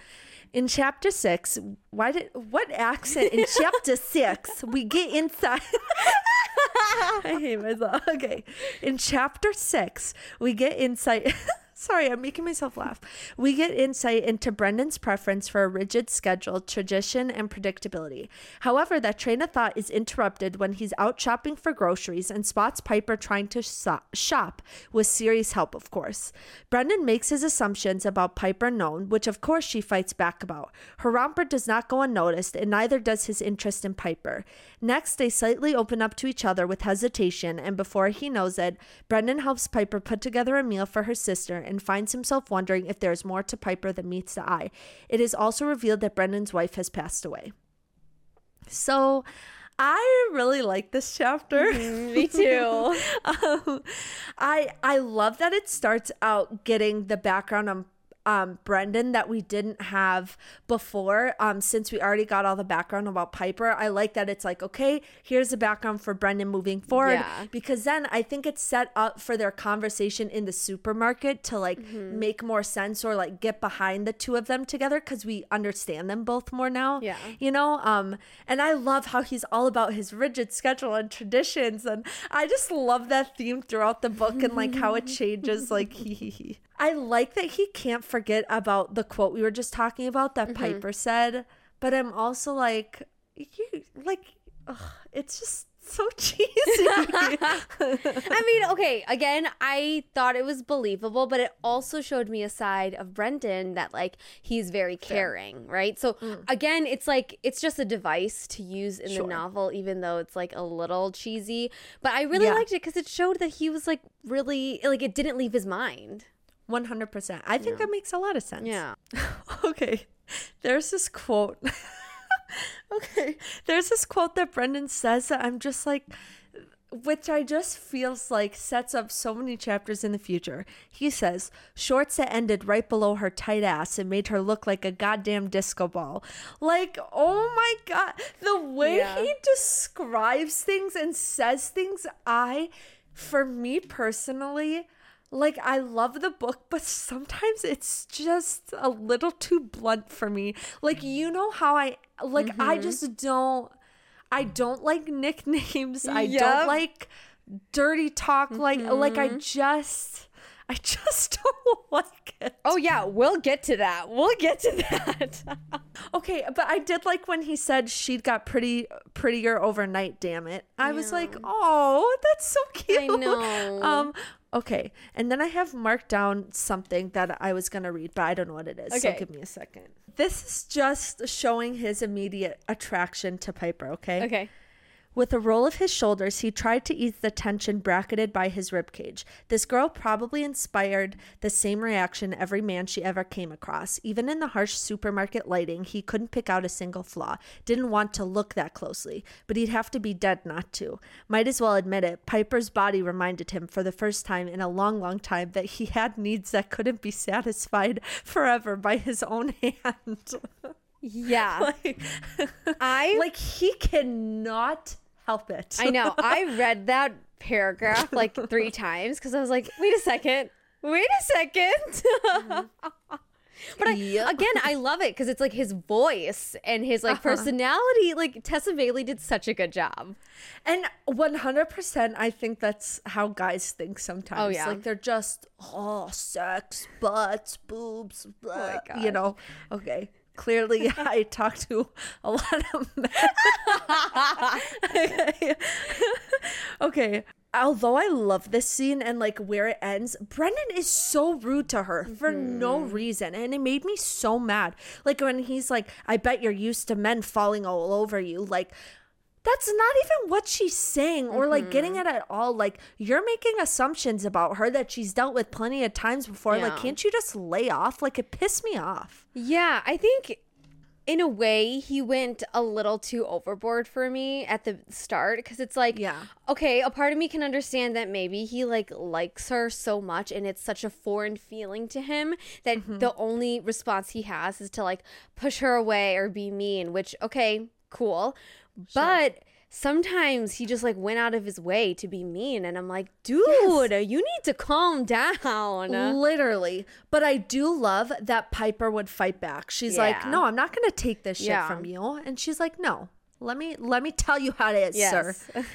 In chapter six, why did what accent in chapter six? We get inside. I hate myself. Okay, in chapter six, we get insight. Sorry, I'm making myself laugh. We get insight into Brendan's preference for a rigid schedule, tradition, and predictability. However, that train of thought is interrupted when he's out shopping for groceries and spots Piper trying to shop with Siri's help, of course. Brendan makes his assumptions about Piper known, which of course she fights back about. Her romper does not go unnoticed, and neither does his interest in Piper. Next, they slightly open up to each other with hesitation, and before he knows it, Brendan helps Piper put together a meal for her sister and finds himself wondering if there is more to Piper than meets the eye. It is also revealed that Brendan's wife has passed away. So, I really like this chapter. Mm-hmm, me too. um, I I love that it starts out getting the background on um, Brendan that we didn't have before. Um, since we already got all the background about Piper, I like that it's like, okay, here's the background for Brendan moving forward. Yeah. Because then I think it's set up for their conversation in the supermarket to like mm-hmm. make more sense or like get behind the two of them together because we understand them both more now. Yeah. You know, um, and I love how he's all about his rigid schedule and traditions. And I just love that theme throughout the book and like how it changes. Like, he, I like that he can't forget about the quote we were just talking about that mm-hmm. Piper said, but I'm also like, you like, ugh, it's just so cheesy. I mean, okay, again, I thought it was believable, but it also showed me a side of Brendan that like he's very caring, sure. right? So mm. again, it's like it's just a device to use in sure. the novel, even though it's like a little cheesy. But I really yeah. liked it because it showed that he was like really like it didn't leave his mind. 100%. I think yeah. that makes a lot of sense. Yeah. okay. There's this quote. okay. There's this quote that Brendan says that I'm just like, which I just feels like sets up so many chapters in the future. He says, shorts that ended right below her tight ass and made her look like a goddamn disco ball. Like, oh my god, the way yeah. he describes things and says things, I, for me personally, like I love the book, but sometimes it's just a little too blunt for me. Like you know how I like mm-hmm. I just don't I don't like nicknames. I don't like dirty talk mm-hmm. like like I just I just don't like it. Oh yeah, we'll get to that. We'll get to that. okay, but I did like when he said she'd got pretty prettier overnight, damn it. I yeah. was like, "Oh, that's so cute." I know. Um Okay. And then I have marked down something that I was going to read, but I don't know what it is. So Okay. give me a second. This is just showing his immediate attraction to Piper, okay? Okay. With a roll of his shoulders, he tried to ease the tension bracketed by his ribcage. This girl probably inspired the same reaction every man she ever came across. Even in the harsh supermarket lighting, he couldn't pick out a single flaw. Didn't want to look that closely, but he'd have to be dead not to. Might as well admit it. Piper's body reminded him for the first time in a long, long time that he had needs that couldn't be satisfied forever by his own hand. Yeah. like, I like he cannot help it. I know. I read that paragraph like three times because I was like, wait a second. Wait a 2nd but I, Yep. again, I love it because it's like his voice and his like Uh-huh. personality. Like Tessa Bailey did such a good job. And 100% I think that's how guys think sometimes. Oh, yeah. Like they're just, oh, sex, butts, boobs, blah, my you know. Okay. Clearly, I talk to a lot of men. okay. Although I love this scene and like where it ends, Brendan is so rude to her for no Mm-hmm. reason. And it made me so mad. Like when he's like, I bet you're used to men falling all over you. Like, that's not even what she's saying or like getting Mm-hmm. at at all. Like, you're making assumptions about her that she's dealt with plenty of times before. Like, can't you just lay off? Like, it pissed me off. Yeah, I think in a way he went a little too overboard for me at the start because it's like Yeah. okay a part of me can understand that maybe he like likes her so much and it's such a foreign feeling to him that Mm-hmm. the only response he has is to like push her away or be mean which okay cool but sometimes he just like went out of his way to be mean and i'm like dude you need to calm down Literally. But I do love that Piper would fight back. She's like, "No, I'm not going to take this shit Yeah. from you." And she's like, "No. Let me let me tell you how it is, sir."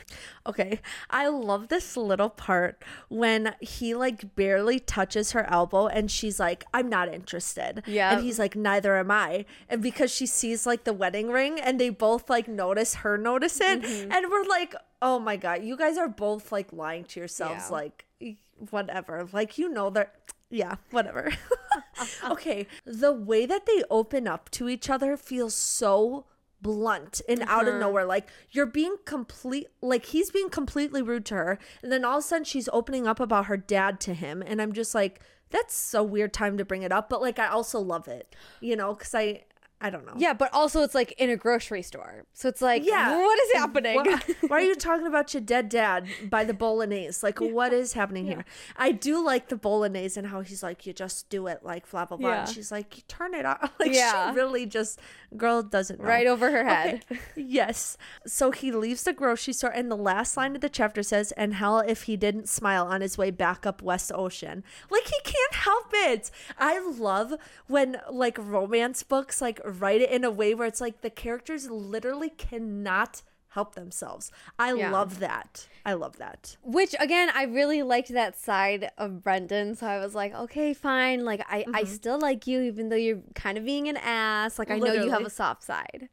Okay. I love this little part when he like barely touches her elbow and she's like, I'm not interested. Yeah. And he's like, neither am I. And because she sees like the wedding ring and they both like notice her notice it. Mm-hmm. And we're like, oh my God, you guys are both like lying to yourselves. Yeah. Like, whatever. Like, you know, they're. Yeah, whatever. okay. The way that they open up to each other feels so blunt and out of mm-hmm. nowhere. Like you're being complete, like he's being completely rude to her, and then all of a sudden she's opening up about her dad to him, and I'm just like, that's a weird time to bring it up, but like I also love it, you know, because I, I don't know. Yeah, but also it's like in a grocery store. So it's like, Yeah. what is happening? Why, why are you talking about your dead dad by the bolognese? Like, what is happening here? I do like the bolognese and how he's like, you just do it, like, blah, blah, blah. Yeah. And she's like, you turn it on. Like, Yeah. she really just, girl doesn't know. right over her head. Okay. Yes. So he leaves the grocery store, and the last line of the chapter says, And hell if he didn't smile on his way back up West Ocean. Like, he can't help it. I love when, like, romance books, like, write it in a way where it's like the characters literally cannot help themselves. I Yeah. love that. I love that. Which again, I really liked that side of Brendan. So I was like, okay, fine. Like I, I Mm-hmm. still like you, even though you're kind of being an ass. Like I know you have a soft side.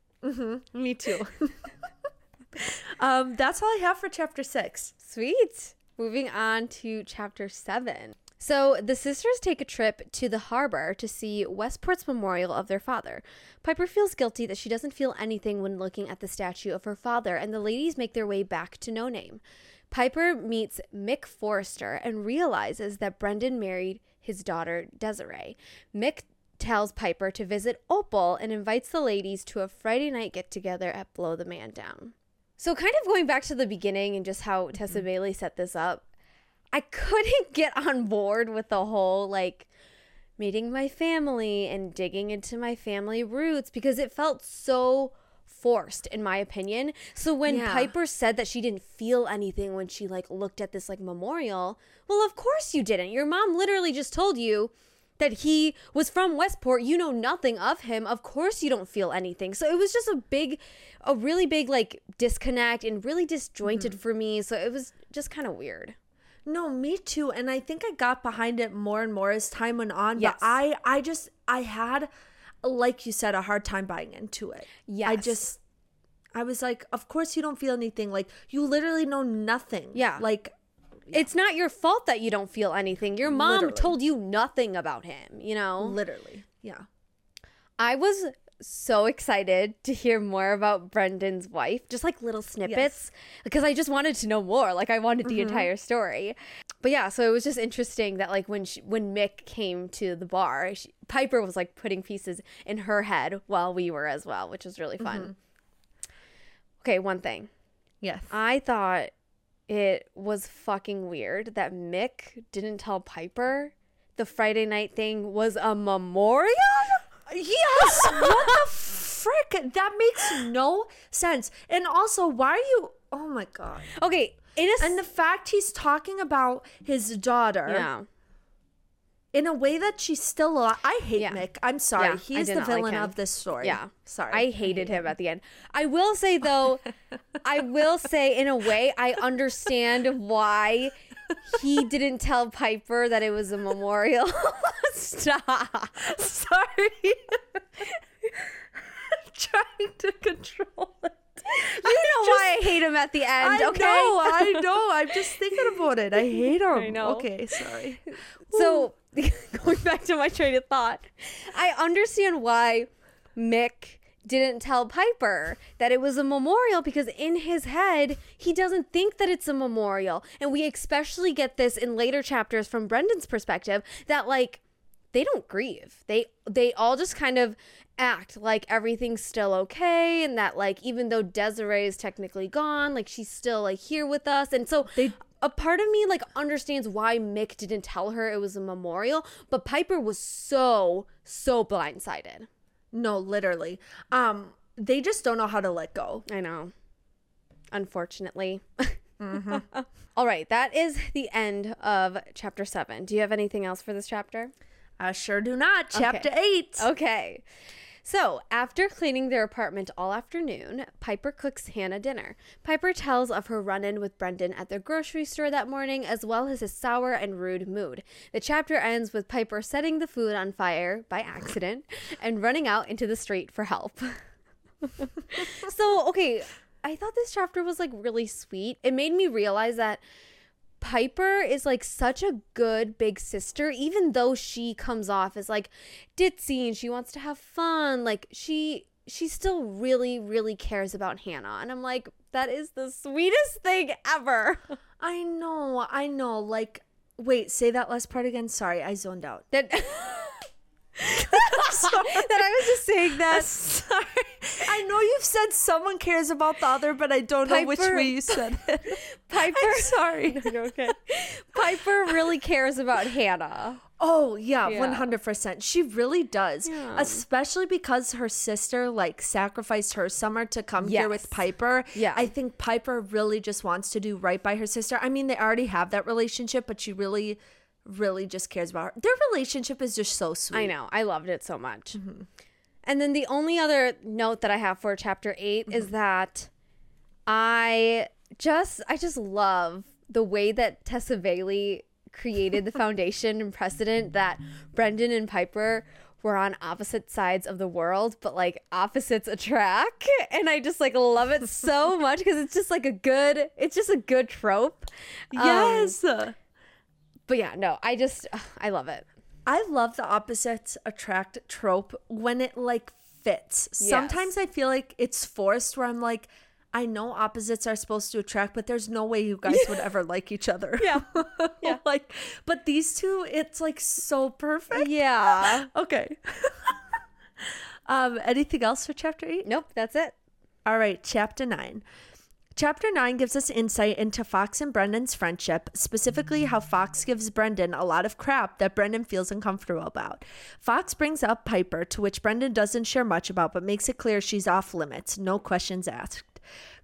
Me too. um, that's all I have for chapter six. Sweet. Moving on to chapter seven. So the sisters take a trip to the harbor to see Westport's memorial of their father. Piper feels guilty that she doesn't feel anything when looking at the statue of her father, and the ladies make their way back to No Name. Piper meets Mick Forrester and realizes that Brendan married his daughter Desiree. Mick tells Piper to visit Opal and invites the ladies to a Friday night get together at Blow the Man Down. So, kind of going back to the beginning and just how Tessa mm-hmm. Bailey set this up, I couldn't get on board with the whole like meeting my family and digging into my family roots because it felt so forced in my opinion. So when Yeah. Piper said that she didn't feel anything when she like looked at this like memorial, well of course you didn't. Your mom literally just told you that he was from Westport. You know nothing of him. Of course you don't feel anything. So it was just a big a really big like disconnect and really disjointed mm-hmm. for me. So it was just kind of weird. No, me too. And I think I got behind it more and more as time went on. Yes. But I I just I had like you said, a hard time buying into it. Yeah. I just I was like, of course you don't feel anything. Like you literally know nothing. Yeah. Like It's not your fault that you don't feel anything. Your mom Literally. told you nothing about him, you know? Literally. Yeah. I was so excited to hear more about Brendan's wife, just like little snippets, because I just wanted to know more. Like I wanted the mm-hmm. entire story. But yeah, so it was just interesting that like when she, when Mick came to the bar, she, Piper was like putting pieces in her head while we were as well, which was really fun. Mm-hmm. Okay, one thing. Yes. I thought it was fucking weird that Mick didn't tell Piper the Friday night thing was a memorial. Yes. what the frick? That makes no sense. And also, why are you? Oh my god. Okay, in a And the fact he's talking about his daughter yeah. in a way that she's still alive. I hate Yeah. Mick. I'm sorry. Yeah, he is the not like villain of this story. Yeah. Sorry. I hated him at the end. I will say though, I will say in a way I understand why he didn't tell Piper that it was a memorial. Stop. sorry. I'm trying to control it. You know why I hate him at the end, I okay? know, I know. I'm just thinking about it. I hate him. I know. Okay, sorry. So going back to my train of thought, I understand why Mick didn't tell Piper that it was a memorial because in his head he doesn't think that it's a memorial. And we especially get this in later chapters from Brendan's perspective that like they don't grieve. They they all just kind of act like everything's still okay and that like even though Desiree is technically gone, like she's still like here with us. And so They- a part of me like understands why Mick didn't tell her it was a memorial, but Piper was so so blindsided. No, literally. Um, they just don't know how to let go. I know. Unfortunately. All right, that is the end of chapter 7. Do you have anything else for this chapter? I sure do not. Chapter eight. Okay. So, after cleaning their apartment all afternoon, Piper cooks Hannah dinner. Piper tells of her run in with Brendan at the grocery store that morning, as well as his sour and rude mood. The chapter ends with Piper setting the food on fire by accident and running out into the street for help. so, okay, I thought this chapter was like really sweet. It made me realize that Piper is like such a good big sister, even though she comes off as like ditzy and she wants to have fun. Like she she still really, really cares about Hannah. And I'm like, that is the sweetest thing ever. I know. I know. Like, wait, say that last part again. Sorry, I zoned out. That that I was just saying that Sorry. I know you've said someone cares about the other, but I don't know which way you said it. Piper I'm sorry. You're okay. Piper really cares about Hannah. Oh, yeah, Yeah. 100%. She really does. Yeah. Especially because her sister like sacrificed her summer to come here with Piper. Yeah. I think Piper really just wants to do right by her sister. I mean, they already have that relationship, but she really really just cares about her. Their relationship is just so sweet. I know. I loved it so much. And then the only other note that I have for chapter 8 is that I just I just love the way that Tessa Bailey created the foundation and precedent that Brendan and Piper were on opposite sides of the world, but like opposites attract. And I just like love it so much because it's just like a good it's just a good trope. Um, Yes. But yeah, no, I just I love it. I love the opposites attract trope when it like fits. Sometimes I feel like it's forced where I'm like, I know opposites are supposed to attract, but there's no way you guys would ever like each other. Yeah. yeah. like, but these two, it's like so perfect. Yeah. Okay. um, anything else for chapter eight? Nope, that's it. All right, chapter nine. Chapter 9 gives us insight into Fox and Brendan's friendship, specifically how Fox gives Brendan a lot of crap that Brendan feels uncomfortable about. Fox brings up Piper, to which Brendan doesn't share much about, but makes it clear she's off limits, no questions asked.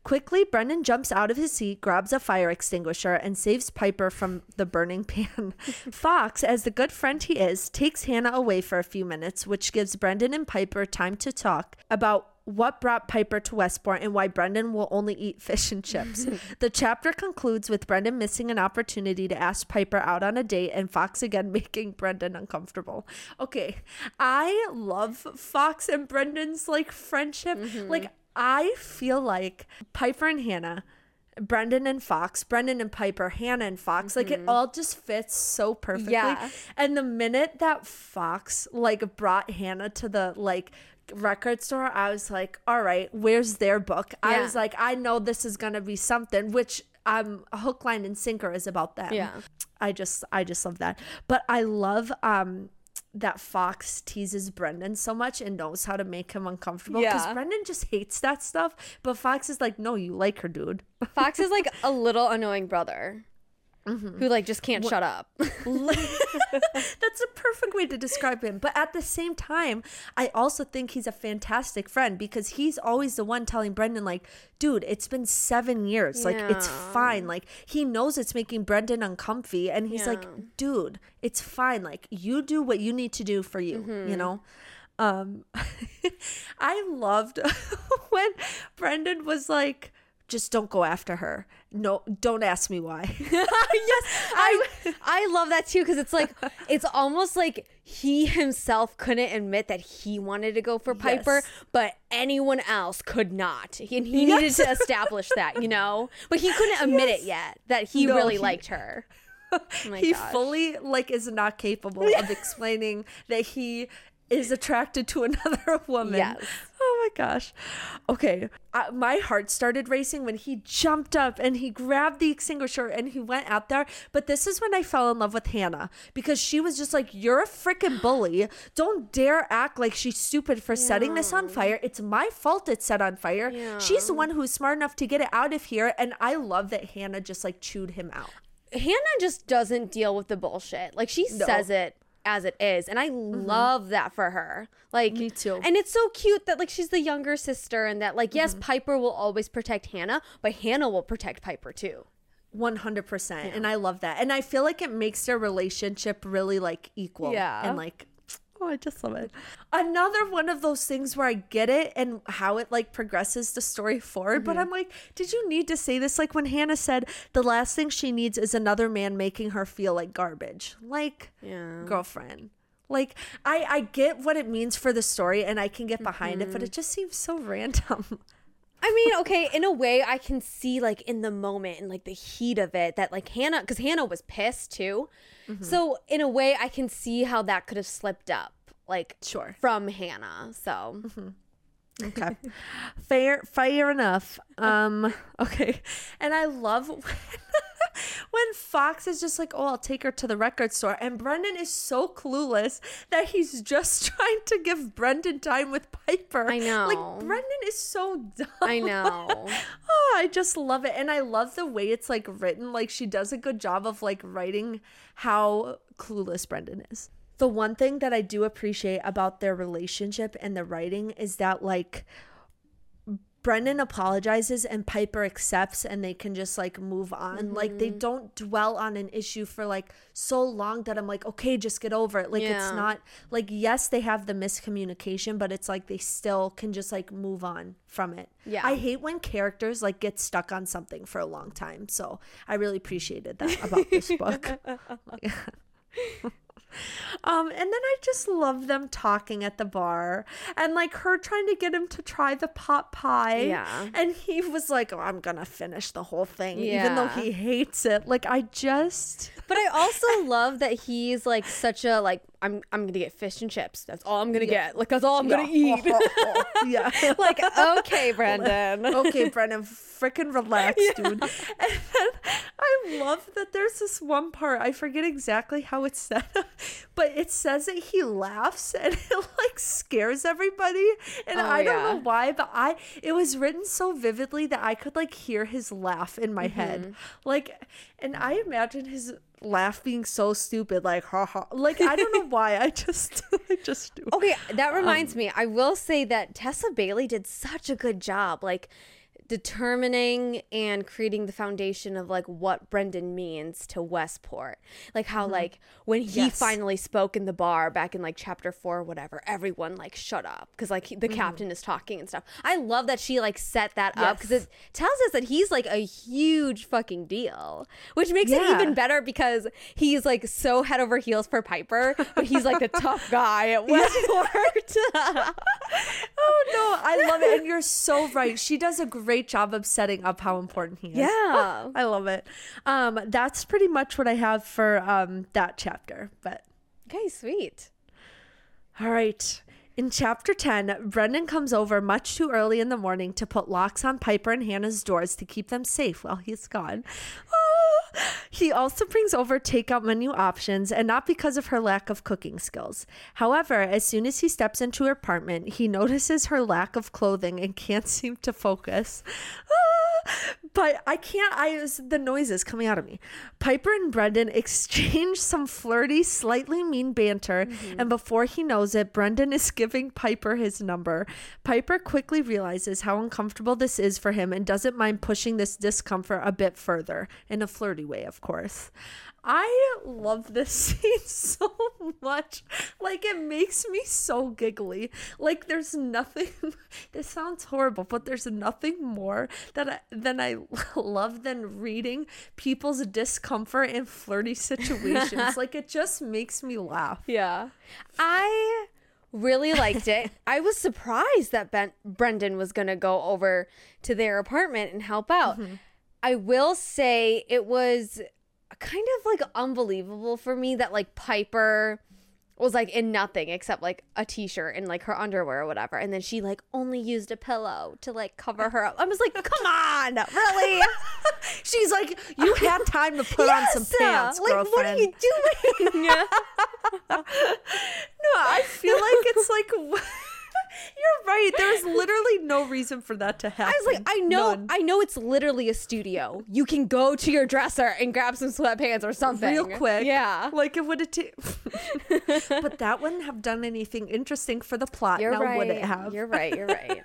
Quickly, Brendan jumps out of his seat, grabs a fire extinguisher, and saves Piper from the burning pan. Fox, as the good friend he is, takes Hannah away for a few minutes, which gives Brendan and Piper time to talk about what brought Piper to Westport and why Brendan will only eat fish and chips. the chapter concludes with Brendan missing an opportunity to ask Piper out on a date and Fox again making Brendan uncomfortable. Okay, I love Fox and Brendan's like friendship. Mm-hmm. Like I feel like Piper and Hannah Brendan and Fox, Brendan and Piper, Hannah and Fox. Like it mm-hmm. all just fits so perfectly. Yeah. And the minute that Fox like brought Hannah to the like record store, I was like, all right, where's their book? I was like, I know this is gonna be something, which um hook, line, and sinker is about them. Yeah. I just I just love that. But I love um that Fox teases Brendan so much and knows how to make him uncomfortable because Yeah. Brendan just hates that stuff. But Fox is like, no, you like her, dude. Fox is like a little annoying brother Mm-hmm. who like just can't shut up. That's a perfect way to describe him. But at the same time, I also think he's a fantastic friend because he's always the one telling Brendan, like, dude, it's been seven years. Like, it's fine. Like, he knows it's making Brendan uncomfy. And he's Yeah. like, dude, it's fine. Like, you do what you need to do for you, Mm-hmm. you know? Um, I loved when Brendan was like, just don't go after her. No, don't ask me why. yes, I I love that too because it's like it's almost like he himself couldn't admit that he wanted to go for Piper, Yes. but anyone else could not, and he needed to establish that, you know. But he couldn't admit it yet that he No, really he- liked her. Oh he gosh. fully like is not capable of explaining that he is attracted to another woman. Yes. Oh my gosh. Okay. Uh, my heart started racing when he jumped up and he grabbed the extinguisher and he went out there. But this is when I fell in love with Hannah because she was just like, You're a freaking bully. Don't dare act like she's stupid for setting this on fire. It's my fault it's set on fire. Yeah. She's the one who's smart enough to get it out of here. And I love that Hannah just like chewed him out. Hannah just doesn't deal with the bullshit. Like she No. says it as it is, and I mm-hmm. love that for her. Like Me too. And it's so cute that like she's the younger sister, and that like yes, mm-hmm. Piper will always protect Hannah, but Hannah will protect Piper too. 100% and i love that and i feel like it makes their relationship really like equal Yeah. and like oh i just love it. Another one of those things where i get it and how it like progresses the story forward but mm-hmm. i'm like did you need to say this? Like when hannah said the last thing she needs is another man making her feel like garbage. Like Yeah. girlfriend. Like i i get what it means for the story and i can get behind it but mm-hmm. it just seems so random I mean, okay, in a way, I can see like in the moment and like the heat of it that like Hannah, because Hannah was pissed too. So in a way, I can see how that could have slipped up, like Sure. from Hannah. So Okay. fair fair enough. Um okay. And I love when, when Fox is just like, "Oh, I'll take her to the record store." And Brendan is so clueless that he's just trying to give Brendan time with Piper. I know. Like Brendan is so dumb. I know. Oh, I just love it. And I love the way it's like written. Like she does a good job of like writing how clueless Brendan is. The one thing that I do appreciate about their relationship and the writing is that like Brendan apologizes and Piper accepts and they can just like move on. Like they mm-hmm. don't dwell on an issue for like so long that I'm like, okay, just get over it. Like it's not like yes, they have the miscommunication, but it's like they still can just like move on from it. Yeah. I hate when characters like get stuck on something for a long time. So I really appreciated that about this book. Um, and then I just love them talking at the bar and like her trying to get him to try the pot pie. Yeah. And he was like, Oh, I'm gonna finish the whole thing, even though he hates it. Like I just But I also love that he's like such a like I'm I'm gonna get fish and chips. That's all I'm gonna get. Like that's all I'm gonna eat. yeah. like okay, Brendan. okay, Brendan, freaking relax, dude. And then I love that there's this one part, I forget exactly how it's said, but it says that he laughs and it like scares everybody. And Oh, I don't yeah. know why, but I it was written so vividly that I could like hear his laugh in my Mm-hmm. head. Like and I imagine his laugh being so stupid, like ha ha. Like I don't know why. I just I just do. Okay, that Um, reminds me. I will say that Tessa Bailey did such a good job, like determining and creating the foundation of like what Brendan means to Westport. Like how like when he Mm-hmm. Yes. finally spoke in the bar back in like chapter 4 or whatever, everyone like shut up cuz like he- the Mm-hmm. captain is talking and stuff. I love that she like set that up cuz it tells us that he's like a huge fucking deal, which makes it even better because he's like so head over heels for Piper, but he's like the tough guy at Westport. Oh no, I love it. And you're so right. She does a great great job of setting up how important he is. Yeah. I love it. Um, that's pretty much what I have for um that chapter. But Okay, sweet. all right. In chapter 10, Brendan comes over much too early in the morning to put locks on Piper and Hannah's doors to keep them safe while he's gone. Ah. He also brings over takeout menu options, and not because of her lack of cooking skills. However, as soon as he steps into her apartment, he notices her lack of clothing and can't seem to focus. But I can't, I was, the noises coming out of me. Piper and Brendan exchange some flirty, slightly mean banter, mm-hmm. and before he knows it, Brendan is giving Piper his number. Piper quickly realizes how uncomfortable this is for him and doesn't mind pushing this discomfort a bit further, in a flirty way, of course. I love this scene so much. Like, it makes me so giggly. Like, there's nothing, this sounds horrible, but there's nothing more that I, than I love than reading people's discomfort in flirty situations. like, it just makes me laugh. Yeah. I really liked it. I was surprised that ben- Brendan was going to go over to their apartment and help out. Mm-hmm. I will say it was kind of like unbelievable for me that like Piper was like in nothing except like a t-shirt and like her underwear or whatever and then she like only used a pillow to like cover her up. I was like, "Come on, really?" She's like, You had time to put on some uh, pants, like girlfriend. what are you doing? No, I feel like it's like you're right. There's literally no reason for that to happen. I was like, I know, None. I know it's literally a studio. You can go to your dresser and grab some sweatpants or something real quick. Yeah, Like it would have ta- But that wouldn't have done anything interesting for the plot. you're now right. would it have? You're right. You're right.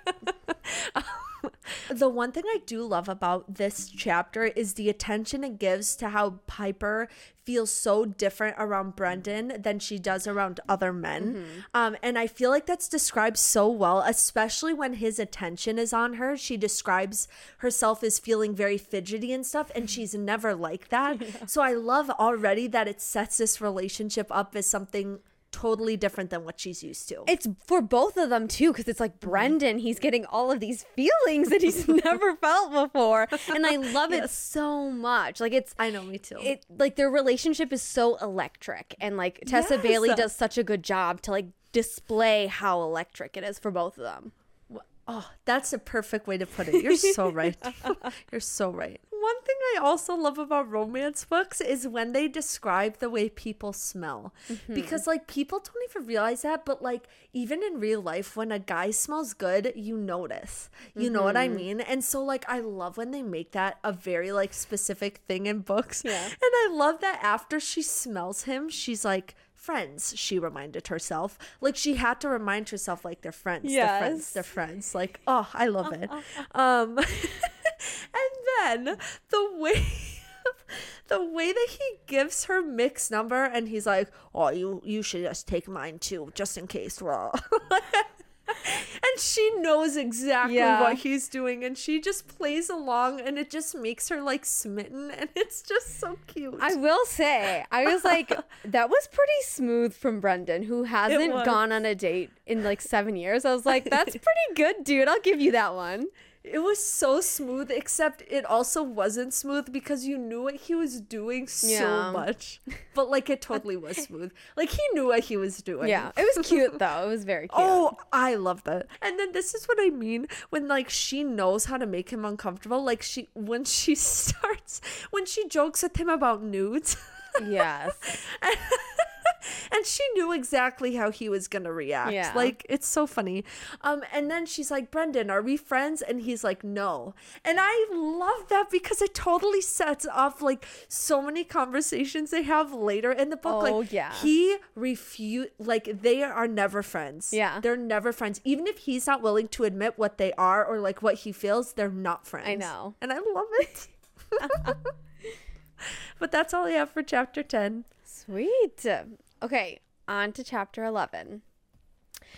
The one thing I do love about this chapter is the attention it gives to how Piper feels so different around Brendan than she does around other men. Um, and I feel like that's described so well, especially when his attention is on her. She describes herself as feeling very fidgety and stuff, and she's never like that. So I love already that it sets this relationship up as something totally different than what she's used to. it's for both of them too, because it's like mm-hmm. Brendan. He's getting all of these feelings that he's never felt before, and I love it so much. Like it's. I know, me too. It like their relationship is so electric, and like Tessa Yes. Bailey does such a good job to like display how electric it is for both of them. Oh, that's a perfect way to put it. You're so right. You're so right. One thing I also love about romance books is when they describe the way people smell. Mm-hmm. Because, like, people don't even realize that, but, like, even in real life, when a guy smells good, you notice. You know what I mm-hmm. mean? And so, like, I love when they make that a very, like, specific thing in books. Yeah. And I love that after she smells him, she's like, friends, she reminded herself. Like, she had to remind herself, like, they're friends. They're friends. Yes. They're friends. Like, oh, I love it. Um, and then the way. The way that he gives her Mick's number and he's like, "Oh, you you should just take mine too, just in case." Well, and she knows exactly Yeah. what he's doing, and she just plays along, and it just makes her like smitten, and it's just so cute. I will say, I was like, that was pretty smooth from Brendan, who hasn't gone on a date in like seven years. I was like, that's pretty good, dude. I'll give you that one. It was so smooth, except it also wasn't smooth because you knew what he was doing so Yeah. much. But like it totally was smooth. Like he knew what he was doing. Yeah, it was cute though. It was very cute. Oh, I love that. And then this is what I mean when like she knows how to make him uncomfortable. Like she when she starts when she jokes with him about nudes. yes. and she knew exactly how he was gonna react. Yeah. Like it's so funny. Um, and then she's like, Brendan, are we friends? And he's like, No. And I love that because it totally sets off like so many conversations they have later in the book. Oh, like yeah. he refute like they are never friends. Yeah. They're never friends. Even if he's not willing to admit what they are or like what he feels, they're not friends. I know. And I love it. but that's all I have for chapter ten. Sweet. Okay, on to chapter 11.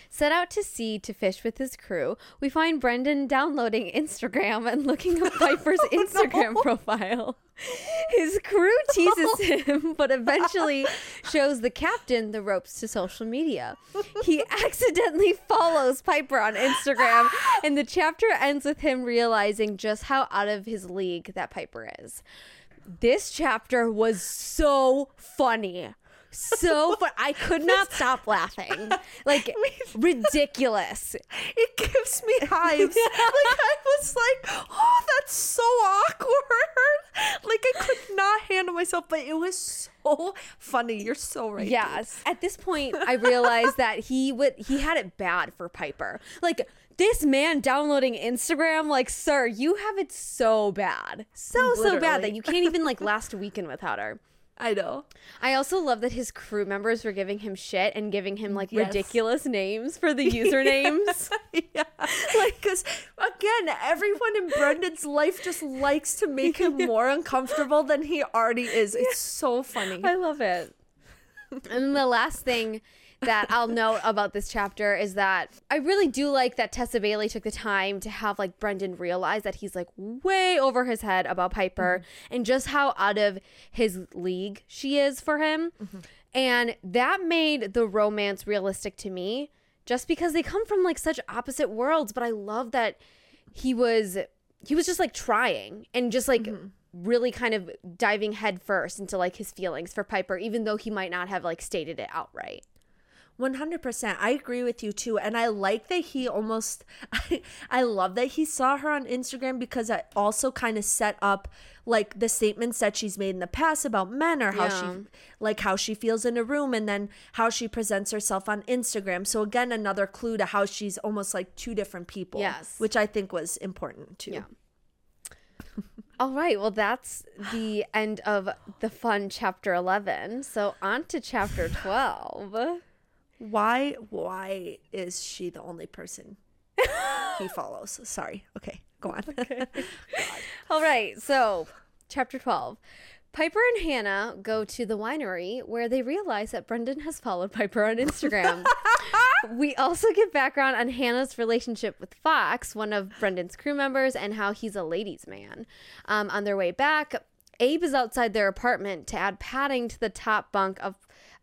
Set out to sea to fish with his crew, we find Brendan downloading Instagram and looking up Piper's oh, Instagram no. profile. His crew teases him, but eventually shows the captain the ropes to social media. He accidentally follows Piper on Instagram, and the chapter ends with him realizing just how out of his league that Piper is. This chapter was so funny so fun. I could not stop laughing. Like ridiculous. It gives me hives. like I was like, oh, that's so awkward. Like I could not handle myself, but it was so funny. You're so right. Yes. At this point, I realized that he would he had it bad for Piper. Like this man downloading Instagram, like, sir, you have it so bad. So, Literally. so bad that you can't even like last a weekend without her. I know. I also love that his crew members were giving him shit and giving him like yes. ridiculous names for the usernames. yeah. Like, because again, everyone in Brendan's life just likes to make him more uncomfortable than he already is. It's so funny. I love it. and the last thing that I'll note about this chapter is that I really do like that Tessa Bailey took the time to have like Brendan realize that he's like way over his head about Piper mm-hmm. and just how out of his league she is for him. Mm-hmm. And that made the romance realistic to me just because they come from like such opposite worlds, but I love that he was he was just like trying and just like mm-hmm really kind of diving headfirst into like his feelings for Piper, even though he might not have like stated it outright. 100%. I agree with you too. And I like that he almost, I, I love that he saw her on Instagram because I also kind of set up like the statements that she's made in the past about men or how yeah. she, like how she feels in a room and then how she presents herself on Instagram. So again, another clue to how she's almost like two different people. Yes. Which I think was important too. Yeah. All right. Well, that's the end of the fun chapter 11. So on to chapter 12. Why why is she the only person he follows? Sorry. Okay, go on. Okay. All right. So, chapter 12. Piper and Hannah go to the winery where they realize that Brendan has followed Piper on Instagram. we also get background on Hannah's relationship with Fox, one of Brendan's crew members, and how he's a ladies' man. Um, on their way back, Abe is outside their apartment to add padding to the top bunk of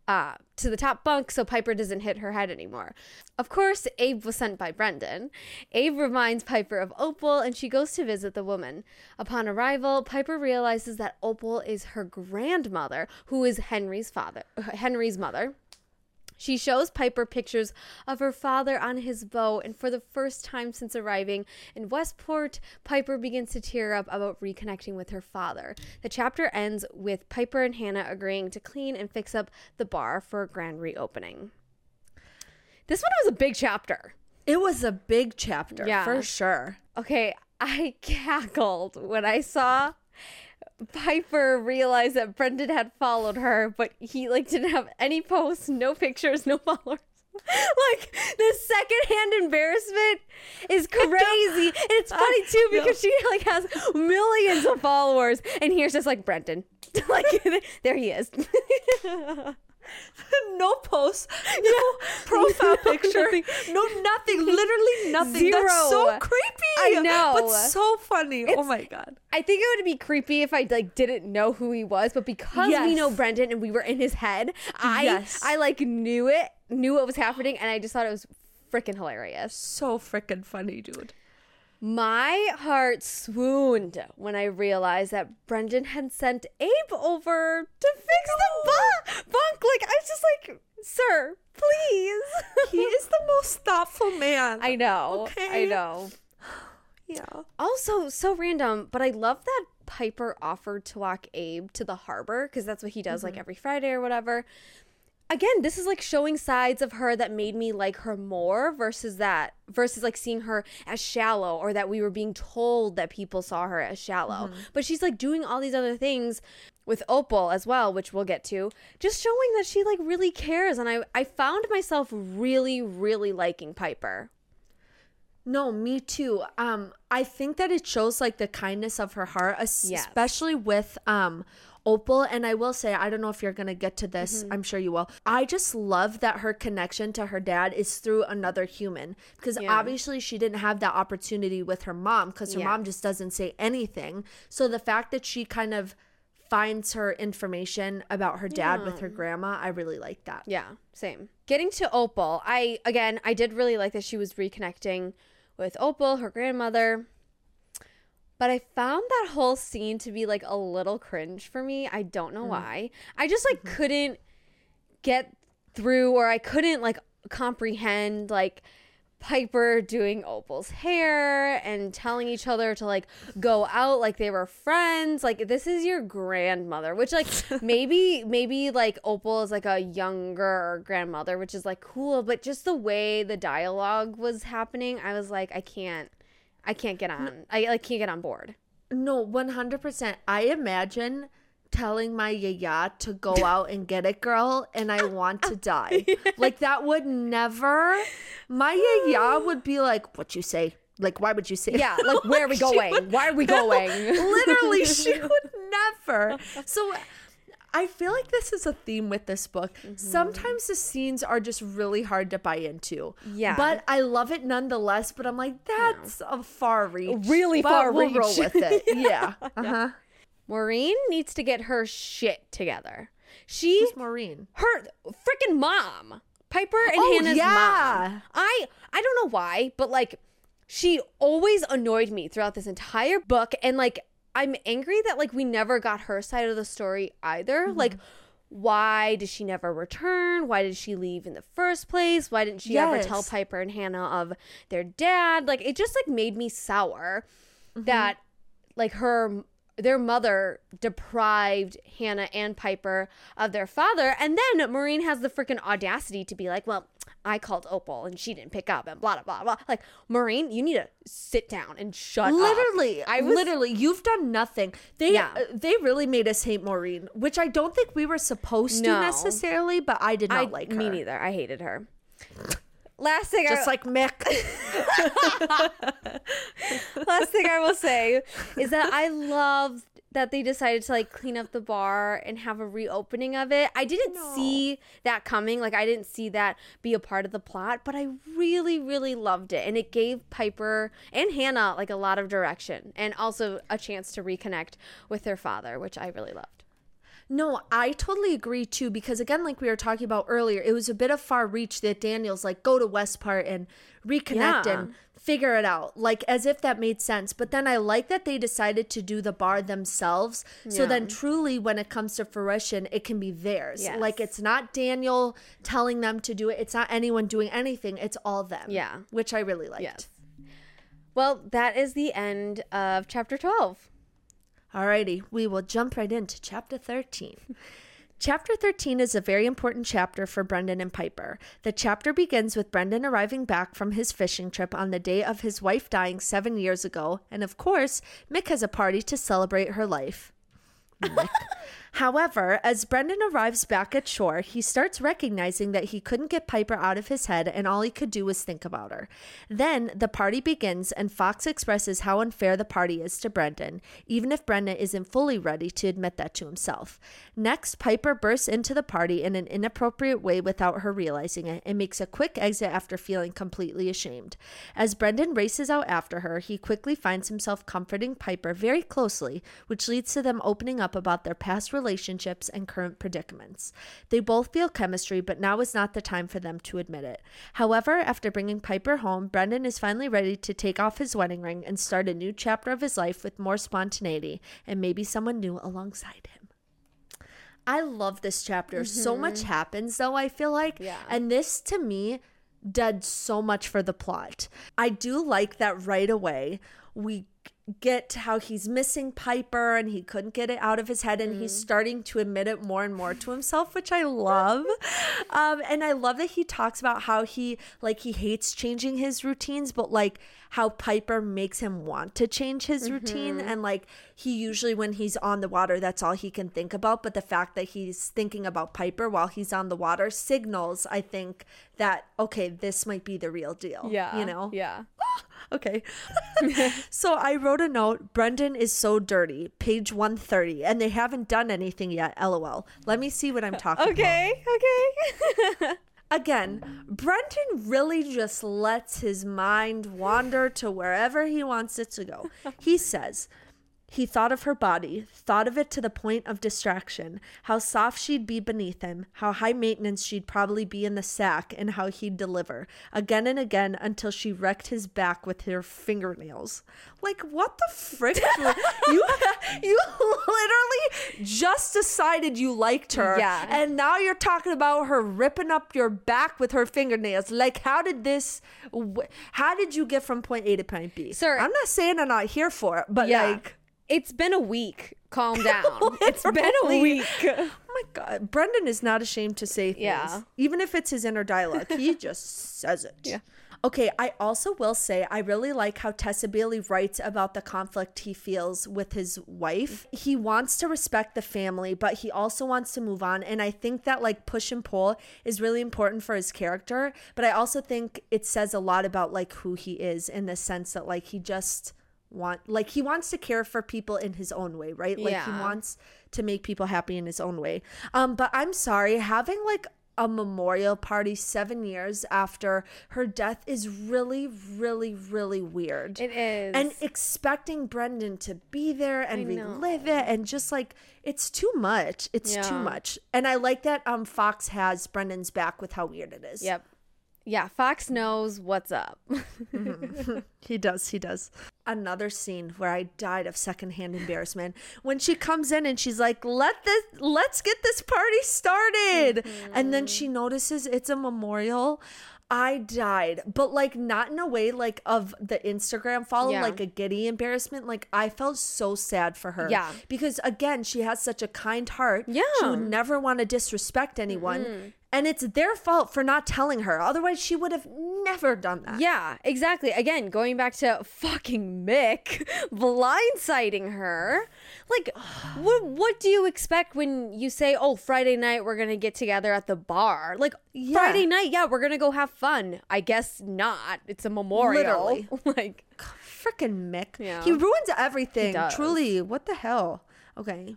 uh, to the top bunk so Piper doesn't hit her head anymore. Of course, Abe was sent by Brendan. Abe reminds Piper of Opal and she goes to visit the woman. Upon arrival, Piper realizes that Opal is her grandmother, who is Henry's father, Henry's mother. She shows Piper pictures of her father on his boat, and for the first time since arriving in Westport, Piper begins to tear up about reconnecting with her father. The chapter ends with Piper and Hannah agreeing to clean and fix up the bar for a grand reopening. This one was a big chapter. It was a big chapter, yeah. for sure. Okay, I cackled when I saw Piper realized that Brendan had followed her, but he like didn't have any posts, no pictures, no followers. like the secondhand embarrassment is crazy. And it's funny too because she like has millions of followers, and here's just like Brendan, like there he is. no post, no profile no, picture, nothing. no nothing, literally nothing. Zero. That's so creepy. I know, but so funny. Oh it's, oh my god. I think it would be creepy if I like didn't know who he was, but because yes. we know Brendan and we were in his head, I yes. I like knew it, knew what was happening, and I just thought it was freaking hilarious. So freaking funny, dude. My heart swooned when I realized that Brendan had sent Abe over to fix the bu- bunk. Like, I was just like, sir, please. he is the most thoughtful man. I know. Okay. I know. Yeah. Also, so random, but I love that Piper offered to walk Abe to the harbor because that's what he does mm-hmm. like every Friday or whatever again, this is like showing sides of her that made me like her more versus that versus like seeing her as shallow or that we were being told that people saw her as shallow. Mm-hmm. But she's like doing all these other things with Opal as well, which we'll get to, just showing that she like really cares. And I I found myself really really liking Piper. No, me too. Um, I think that it shows like the kindness of her heart, especially yes. with um Opal, and I will say, I don't know if you're going to get to this, mm-hmm. I'm sure you will. I just love that her connection to her dad is through another human because Yeah. obviously she didn't have that opportunity with her mom because her Yeah. mom just doesn't say anything. So the fact that she kind of finds her information about her dad with her grandma, I really like that. Yeah, same. Getting to Opal, I again, I did really like that she was reconnecting with Opal, her grandmother. But I found that whole scene to be like a little cringe for me. I don't know mm. why. I just like mm-hmm. couldn't get through or I couldn't like comprehend like Piper doing Opal's hair and telling each other to like go out like they were friends. Like this is your grandmother, which like maybe maybe like Opal is like a younger grandmother, which is like cool, but just the way the dialogue was happening, I was like I can't I can't get on. I like can't get on board. No, 100%. I imagine telling my yaya to go out and get it, girl, and I want to die. Like, that would never, my yaya would be like, what you say? Like, why would you say Yeah, like where are we going? would- Why are we going? Literally, she would never. So, I feel like this is a theme with this book. Mm-hmm. Sometimes the scenes are just really hard to buy into. Yeah. But I love it nonetheless. But I'm like, that's a far reach. Really But far we'll roll with it. Yeah. Uh huh. Maureen needs to get her shit together. She Who's Maureen? her freaking mom piper and Oh, hannah's yeah. mom i i don't know why but like she always annoyed me throughout this entire book and like i'm angry that like we never got her side of the story either. Mm-hmm. like why did she never return? Why did she leave in the first place? Why didn't she ever tell piper and hannah of their dad? Like it just like made me sour Mm-hmm. that like her their mother deprived Hannah and Piper of their father. And then Maureen has the freaking audacity to be like, "Well, I called Opal and she didn't pick up and blah blah blah blah." Like, Maureen, you need to sit down and shut up. Literally, I was literally, you've done nothing. They Yeah. uh, they really made us hate Maureen, which I don't think we were supposed to necessarily, but I did not I like her. me neither. I hated her. Last thing Just I, like Mick. last thing I will say is that I love that they decided to like clean up the bar and have a reopening of it. I didn't see that coming. Like I didn't see that be a part of the plot, but I really really loved it and it gave Piper and Hannah like a lot of direction and also a chance to reconnect with their father, which I really loved. No, I totally agree too because again, like we were talking about earlier, it was a bit of far reach that Daniel's like go to Westport and reconnect Yeah. and figure it out, like as if that made sense. But then I like that they decided to do the bar themselves. So then, truly, when it comes to fruition, it can be theirs. Yes. Like it's not Daniel telling them to do it. It's not anyone doing anything. It's all them. Yeah. which I really liked. Yes. Well, that is the end of chapter 12. Alrighty, we will jump right into chapter 13. chapter 13 is a very important chapter for Brendan and Piper. The chapter begins with Brendan arriving back from his fishing trip on the day of his wife dying seven years ago, and of course, Mick has a party to celebrate her life. However, as Brendan arrives back at shore, he starts recognizing that he couldn't get Piper out of his head and all he could do was think about her. Then the party begins, and Fox expresses how unfair the party is to Brendan, even if Brendan isn't fully ready to admit that to himself. Next, Piper bursts into the party in an inappropriate way without her realizing it and makes a quick exit after feeling completely ashamed. As Brendan races out after her, he quickly finds himself comforting Piper very closely, which leads to them opening up about their past relationships and current predicaments. They both feel chemistry, but now is not the time for them to admit it. However, after bringing Piper home, Brendan is finally ready to take off his wedding ring and start a new chapter of his life with more spontaneity and maybe someone new alongside him. I love this chapter. So mm-hmm. much happens, though, I feel like. Yeah. And this, to me, did so much for the plot. I do like that right away. We get how he's missing Piper and he couldn't get it out of his head and he's starting to admit it more and more to himself which I love. um and I love that he talks about how he like he hates changing his routines but like how Piper makes him want to change his routine and like he usually when he's on the water that's all he can think about but the fact that he's thinking about Piper while he's on the water signals I think that okay this might be the real deal Yeah. you know Yeah. okay. so I wrote a note. Brendan is so dirty. Page 130. And they haven't done anything yet. LOL. Let me see what I'm talking okay, about. Okay. Okay. Again, Brendan really just lets his mind wander to wherever he wants it to go. He says, he thought of her body, thought of it to the point of distraction, how soft she'd be beneath him, how high maintenance she'd probably be in the sack, and how he'd deliver, again and again until she wrecked his back with her fingernails. Like, what the frick? you, you literally just decided you liked her. Yeah. And now you're talking about her ripping up your back with her fingernails. Like, how did this, how did you get from point A to point B? Sir, I'm not saying I'm not here for it, but yeah. like, it's been a week. Calm down. it's been a week. Oh my god, Brendan is not ashamed to say things. Yeah. Even if it's his inner dialogue, he just says it. Yeah. Okay, I also will say I really like how Tessa Bailey writes about the conflict he feels with his wife. He wants to respect the family, but he also wants to move on. And I think that like push and pull is really important for his character. But I also think it says a lot about like who he is in the sense that like he just want like he wants to care for people in his own way, right? Like he wants to make people happy in his own way. Um, but I'm sorry, having like a memorial party seven years after her death is really, really, really weird. It is. And expecting Brendan to be there and relive it and just like it's too much. It's too much. And I like that um Fox has Brendan's back with how weird it is. Yep. Yeah, Fox knows what's up. Mm-hmm. He does, he does. Another scene where I died of secondhand embarrassment when she comes in and she's like, "Let this, let's get this party started," mm-hmm. and then she notices it's a memorial. I died, but like not in a way like of the Instagram follow, Yeah. like a giddy embarrassment. Like I felt so sad for her. Yeah. because again, she has such a kind heart. Yeah. she would never want to disrespect anyone, mm-hmm. And it's their fault for not telling her. Otherwise, she would have never done that. Yeah, exactly. Again, going back to fucking Mick blindsiding her. Like, what what do you expect when you say, "Oh, Friday night we're gonna get together at the bar"? Like Yeah. Friday night, yeah, we're gonna go have fun. I guess not. It's a memorial. Literally. like, freaking Mick. Yeah. He ruins everything. does. Truly, what the hell? Okay.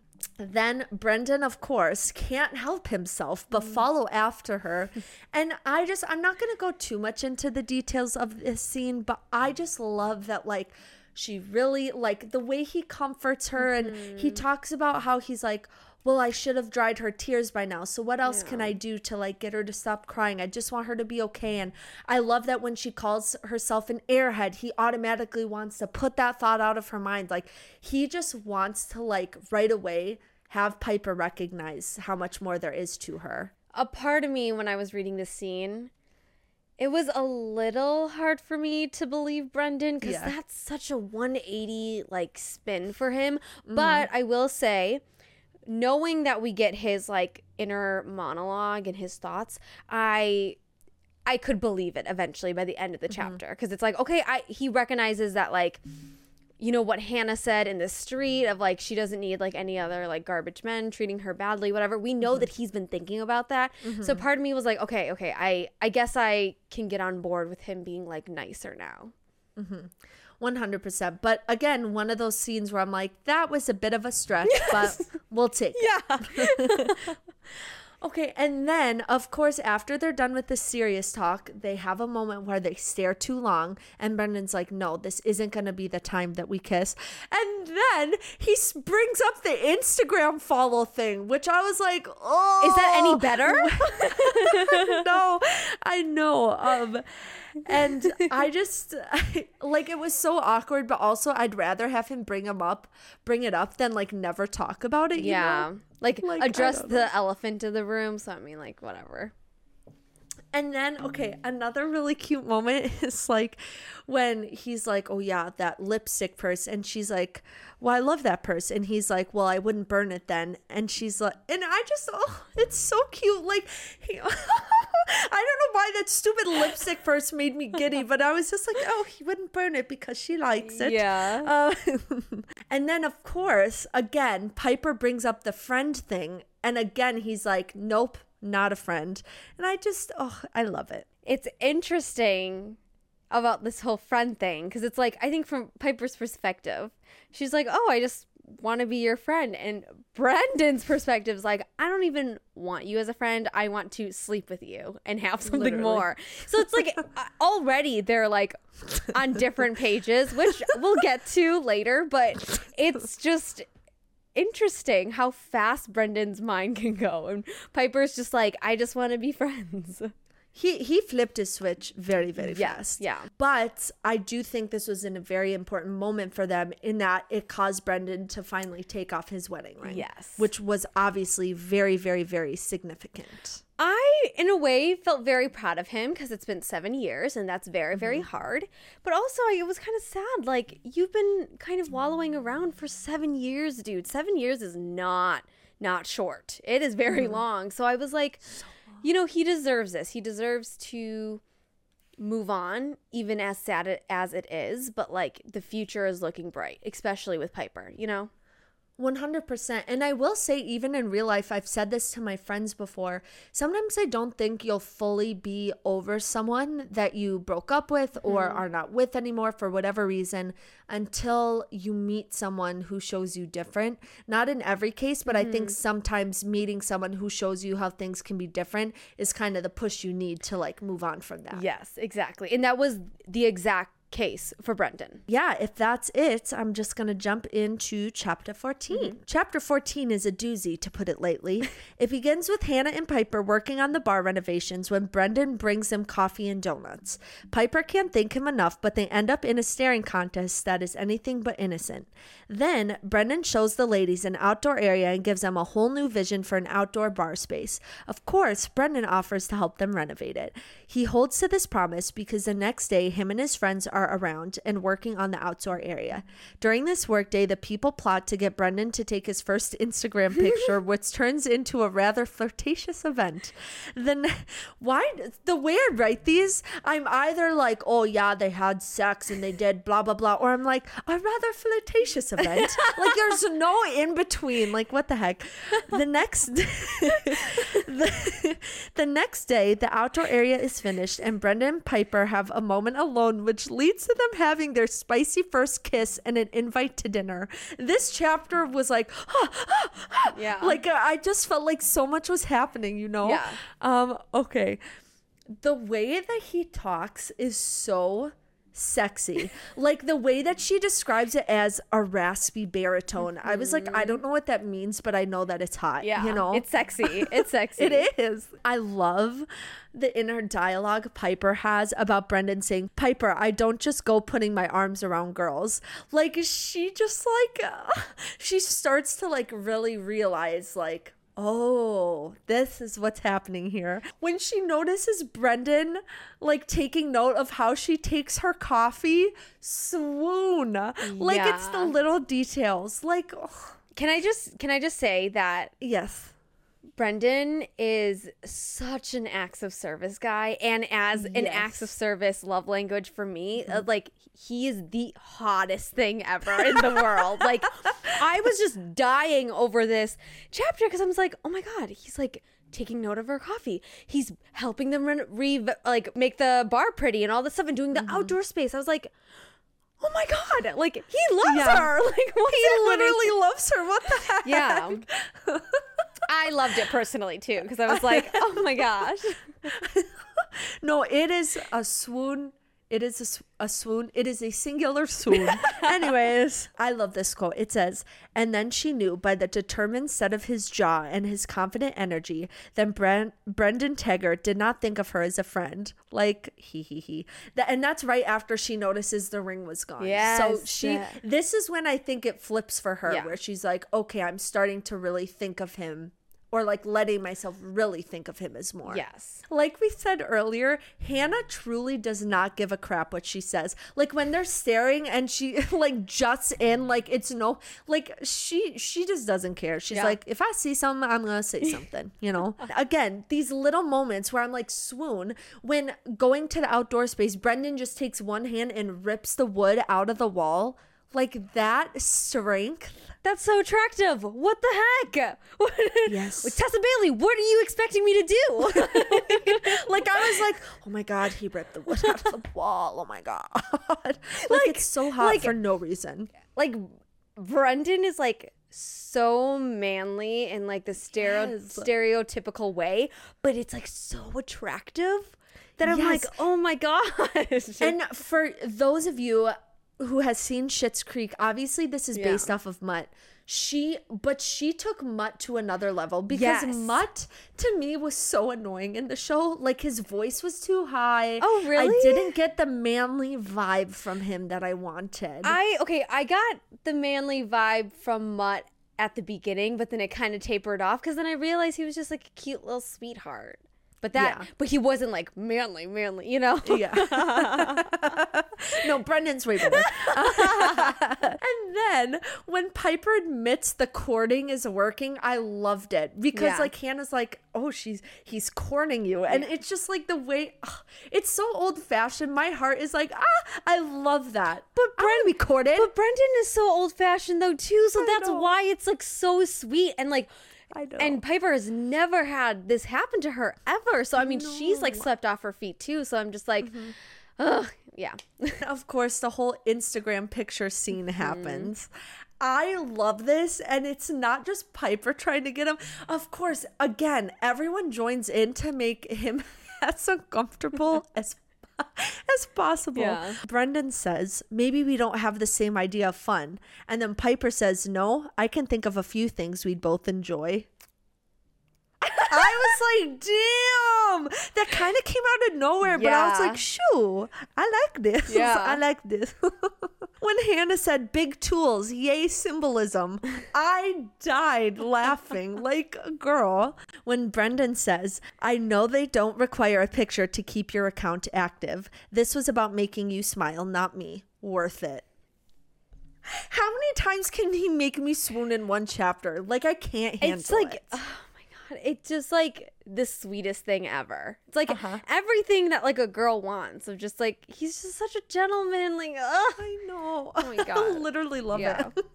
Then Brendan, of course, can't help himself but Mm. follow after her. and I just, I'm not going to go too much into the details of this scene, but I just love that, like, she really, like, the way he comforts her and he Mm-hmm. talks about how he's like, well, I should have dried her tears by now. So what else can I do to like get her to stop crying? I just want her to be okay. And I love that when she calls herself an airhead, he automatically wants to put that thought out of her mind. Like he just wants to like right away have Piper recognize how much more there is to her. a part of me when I was reading this scene, it was a little hard for me to believe Brendan because Yeah. that's such a 180 like spin for him. Mm-hmm. But I will say, knowing that we get his like inner monologue and his thoughts, I I could believe it eventually by the end of the Mm-hmm. chapter because it's like okay, I he recognizes that like you know what Hannah said in the street of like she doesn't need like any other like garbage men treating her badly whatever. We know that mm-hmm. he's been thinking about that. So mm-hmm. part of me was like okay okay I I guess I can get on board with him being like nicer now. Mm-hmm. 100%. But again, one of those scenes where I'm like, that was a bit of a stretch, but we'll take it. yeah Okay, and then of course after they're done with the serious talk, they have a moment where they stare too long, and Brendan's like, "No, this isn't gonna be the time that we kiss." And then he brings up the Instagram follow thing, which I was like, "Oh, is that any better no, I know. Um, and I just like it was so awkward, but also I'd rather have him bring him up, bring it up, than like never talk about it. you yeah know? like, Like, address the elephant in the room so I mean like whatever And then, okay, another really cute moment is like when he's like, Oh, yeah, that lipstick purse. And she's like, Well, I love that purse. And he's like, Well, I wouldn't burn it then. And she's like, And I just, oh, it's so cute. Like, he, I don't know why that stupid lipstick purse made me giddy, but I was just like, Oh, he wouldn't burn it because she likes it. Yeah. Um, and then, of course, again, Piper brings up the friend thing. And again, he's like, Nope, not a friend. And I just, oh, I love it. it's interesting about this whole friend thing because it's like I think from Piper's perspective, she's like, "Oh, I just want to be your friend," and Brendan's perspective is like, "I don't even want you as a friend. I want to sleep with you and have something Literally. more." So it's like uh, already they're like on different pages, which we'll get to later, but it's just interesting how fast Brendan's mind can go. And Piper's just like, I just want to be friends. He he flipped his switch very very Yes, fast. yeah. But I do think this was in a very important moment for them in that it caused Brendan to finally take off his wedding ring. Yes. Which was obviously very very very significant. I, in a way, felt very proud of him because it's been seven years and that's very, very mm-hmm. hard. But also, it was kind of sad. Like, you've been kind of wallowing around for seven years, dude. Seven years is not, not short. It is very mm-hmm. long. So I was like, you know, he deserves this. He deserves to move on, even as sad as it is. But, like, the future is looking bright, especially with Piper, you know? 100%. And I will say, even in real life, I've said this to my friends before. Sometimes I don't think you'll fully be over someone that you broke up with or mm-hmm. are not with anymore for whatever reason until you meet someone who shows you different. Not in every case, but I think mm-hmm. sometimes meeting someone who shows you how things can be different is kind of the push you need to like move on from that. Yes, exactly. And that was the exact case for Brendan. yeah, if that's it, I'm just going to jump into chapter 14. Mm-hmm. Chapter 14 is a doozy, to put it lightly. it begins with Hannah and Piper working on the bar renovations when Brendan brings them coffee and donuts. Piper can't thank him enough, but they end up in a staring contest that is anything but innocent. Then, Brendan shows the ladies an outdoor area and gives them a whole new vision for an outdoor bar space. Of course, Brendan offers to help them renovate it. He holds to this promise because the next day, him and his friends are around and working on the outdoor area. During this workday, the people plot to get Brendan to take his first Instagram picture, which turns into a rather flirtatious event. Then, why the weird, right? These, I'm either like, oh yeah, they had sex and they did blah blah blah, or I'm like, a rather flirtatious event. like, there's no in between. Like, what the heck? The next, the, the next day, the outdoor area is finished, and Brendan and Piper have a moment alone, which leads to them having their spicy first kiss and an invite to dinner. This chapter was like, Yeah. like uh, I just felt like so much was happening, you know? Yeah. Um, okay. The way that he talks is so sexy. like the way that she describes it as a raspy baritone. I was like, I don't know what that means, but I know that it's hot. Yeah. You know? It's sexy. It's sexy. It is. I love the inner dialogue Piper has about Brendan saying, Piper, I don't just go putting my arms around girls. Like, she just like, uh, she starts to like really realize, like, Oh, this is what's happening here. When she notices Brendan like taking note of how she takes her coffee, swoon. Like it's the little details. Like Can I just can I just say that yes. Brendan is such an acts of service guy and as an acts of service love language for me, uh, like he is the hottest thing ever in the world. Like I was just dying over this chapter cuz I was like, "Oh my god, he's like taking note of her coffee. He's helping them re-, re- like make the bar pretty and all this stuff and doing the mm-hmm. outdoor space." I was like, "Oh my god, like he loves Yeah. her." Like He literally loves her. What the heck? Yeah. I loved it personally too because I was like, oh my gosh. No, it is a swoon. It is a, a swoon. It is a singular swoon. Anyways, I love this quote. It says, And then she knew by the determined set of his jaw and his confident energy that Bren- Brendan Taggart did not think of her as a friend. Like, he, he, he. That, and that's right after she notices the ring was gone. Yeah. So she, this is when I think it flips for her, Yeah. where she's like, okay, I'm starting to really think of him. Or like letting myself really think of him as more. Yes. Like we said earlier, Hannah truly does not give a crap what she says. Like when they're staring and she like juts in, like it's no like she she just doesn't care. She's Yeah. like, if I see something, I'm gonna say something, you know? Again, these little moments where I'm like swoon when going to the outdoor space, Brendan just takes one hand and rips the wood out of the wall. Like that strength. That's so attractive. What the heck? What, Yes. Tessa Bailey, what are you expecting me to do? Like I was like, oh my god, he ripped the wood out of the wall. Oh my god. Like, it's so hot like- for no reason. like Brendan is like so manly in like the stereo Yes. stereotypical way, but it's like so attractive that I'm like, oh my gosh. And for those of you who has seen Schitt's Creek, obviously this is Yeah. based off of Mutt. She, but she took Mutt to another level because Yes. Mutt to me was so annoying in the show. Like his voice was too high. Oh, really? I didn't get the manly vibe from him that I wanted. I okay, I got the manly vibe from Mutt at the beginning, but then it kind of tapered off because then I realized he was just like a cute little sweetheart. But that, Yeah. but he wasn't like manly, manly, you know. Yeah. no, Brendan's way better. and then when Piper admits the courting is working, I loved it because Yeah. like Hannah's like, "Oh, she's he's courting you," and it's just like the way ugh, it's so old fashioned. My heart is like, ah, I love that. But Brendan, be courted. But Brendan is so old fashioned though too, so I that's know. why it's like so sweet and like. I know. And Piper has never had this happen to her ever. So I mean, she's like slept off her feet too. So I'm just like, Mm-hmm. ugh, yeah. of course, the whole Instagram picture scene Mm-hmm. happens. I love this, and it's not just Piper trying to get him. Of course, again, everyone joins in to make him as uncomfortable as as possible. Yeah. Brendan says, maybe we don't have the same idea of fun. And then Piper says, no, I can think of a few things we'd both enjoy. I was like, damn, that kind of came out of nowhere, but I was like, shoo, I like this. Yeah. I like this. when Hannah said big tools, yay symbolism, I died laughing like a girl. When Brendan says, I know they don't require a picture to keep your account active. This was about making you smile, not me. Worth it. How many times can he make me swoon in one chapter? Like I can't handle It's like, it. It's just like the sweetest thing ever. It's like Uh-huh. everything that like a girl wants. Of just like he's just such a gentleman. Like, ugh. I know. Oh my god. I literally love Yeah. it.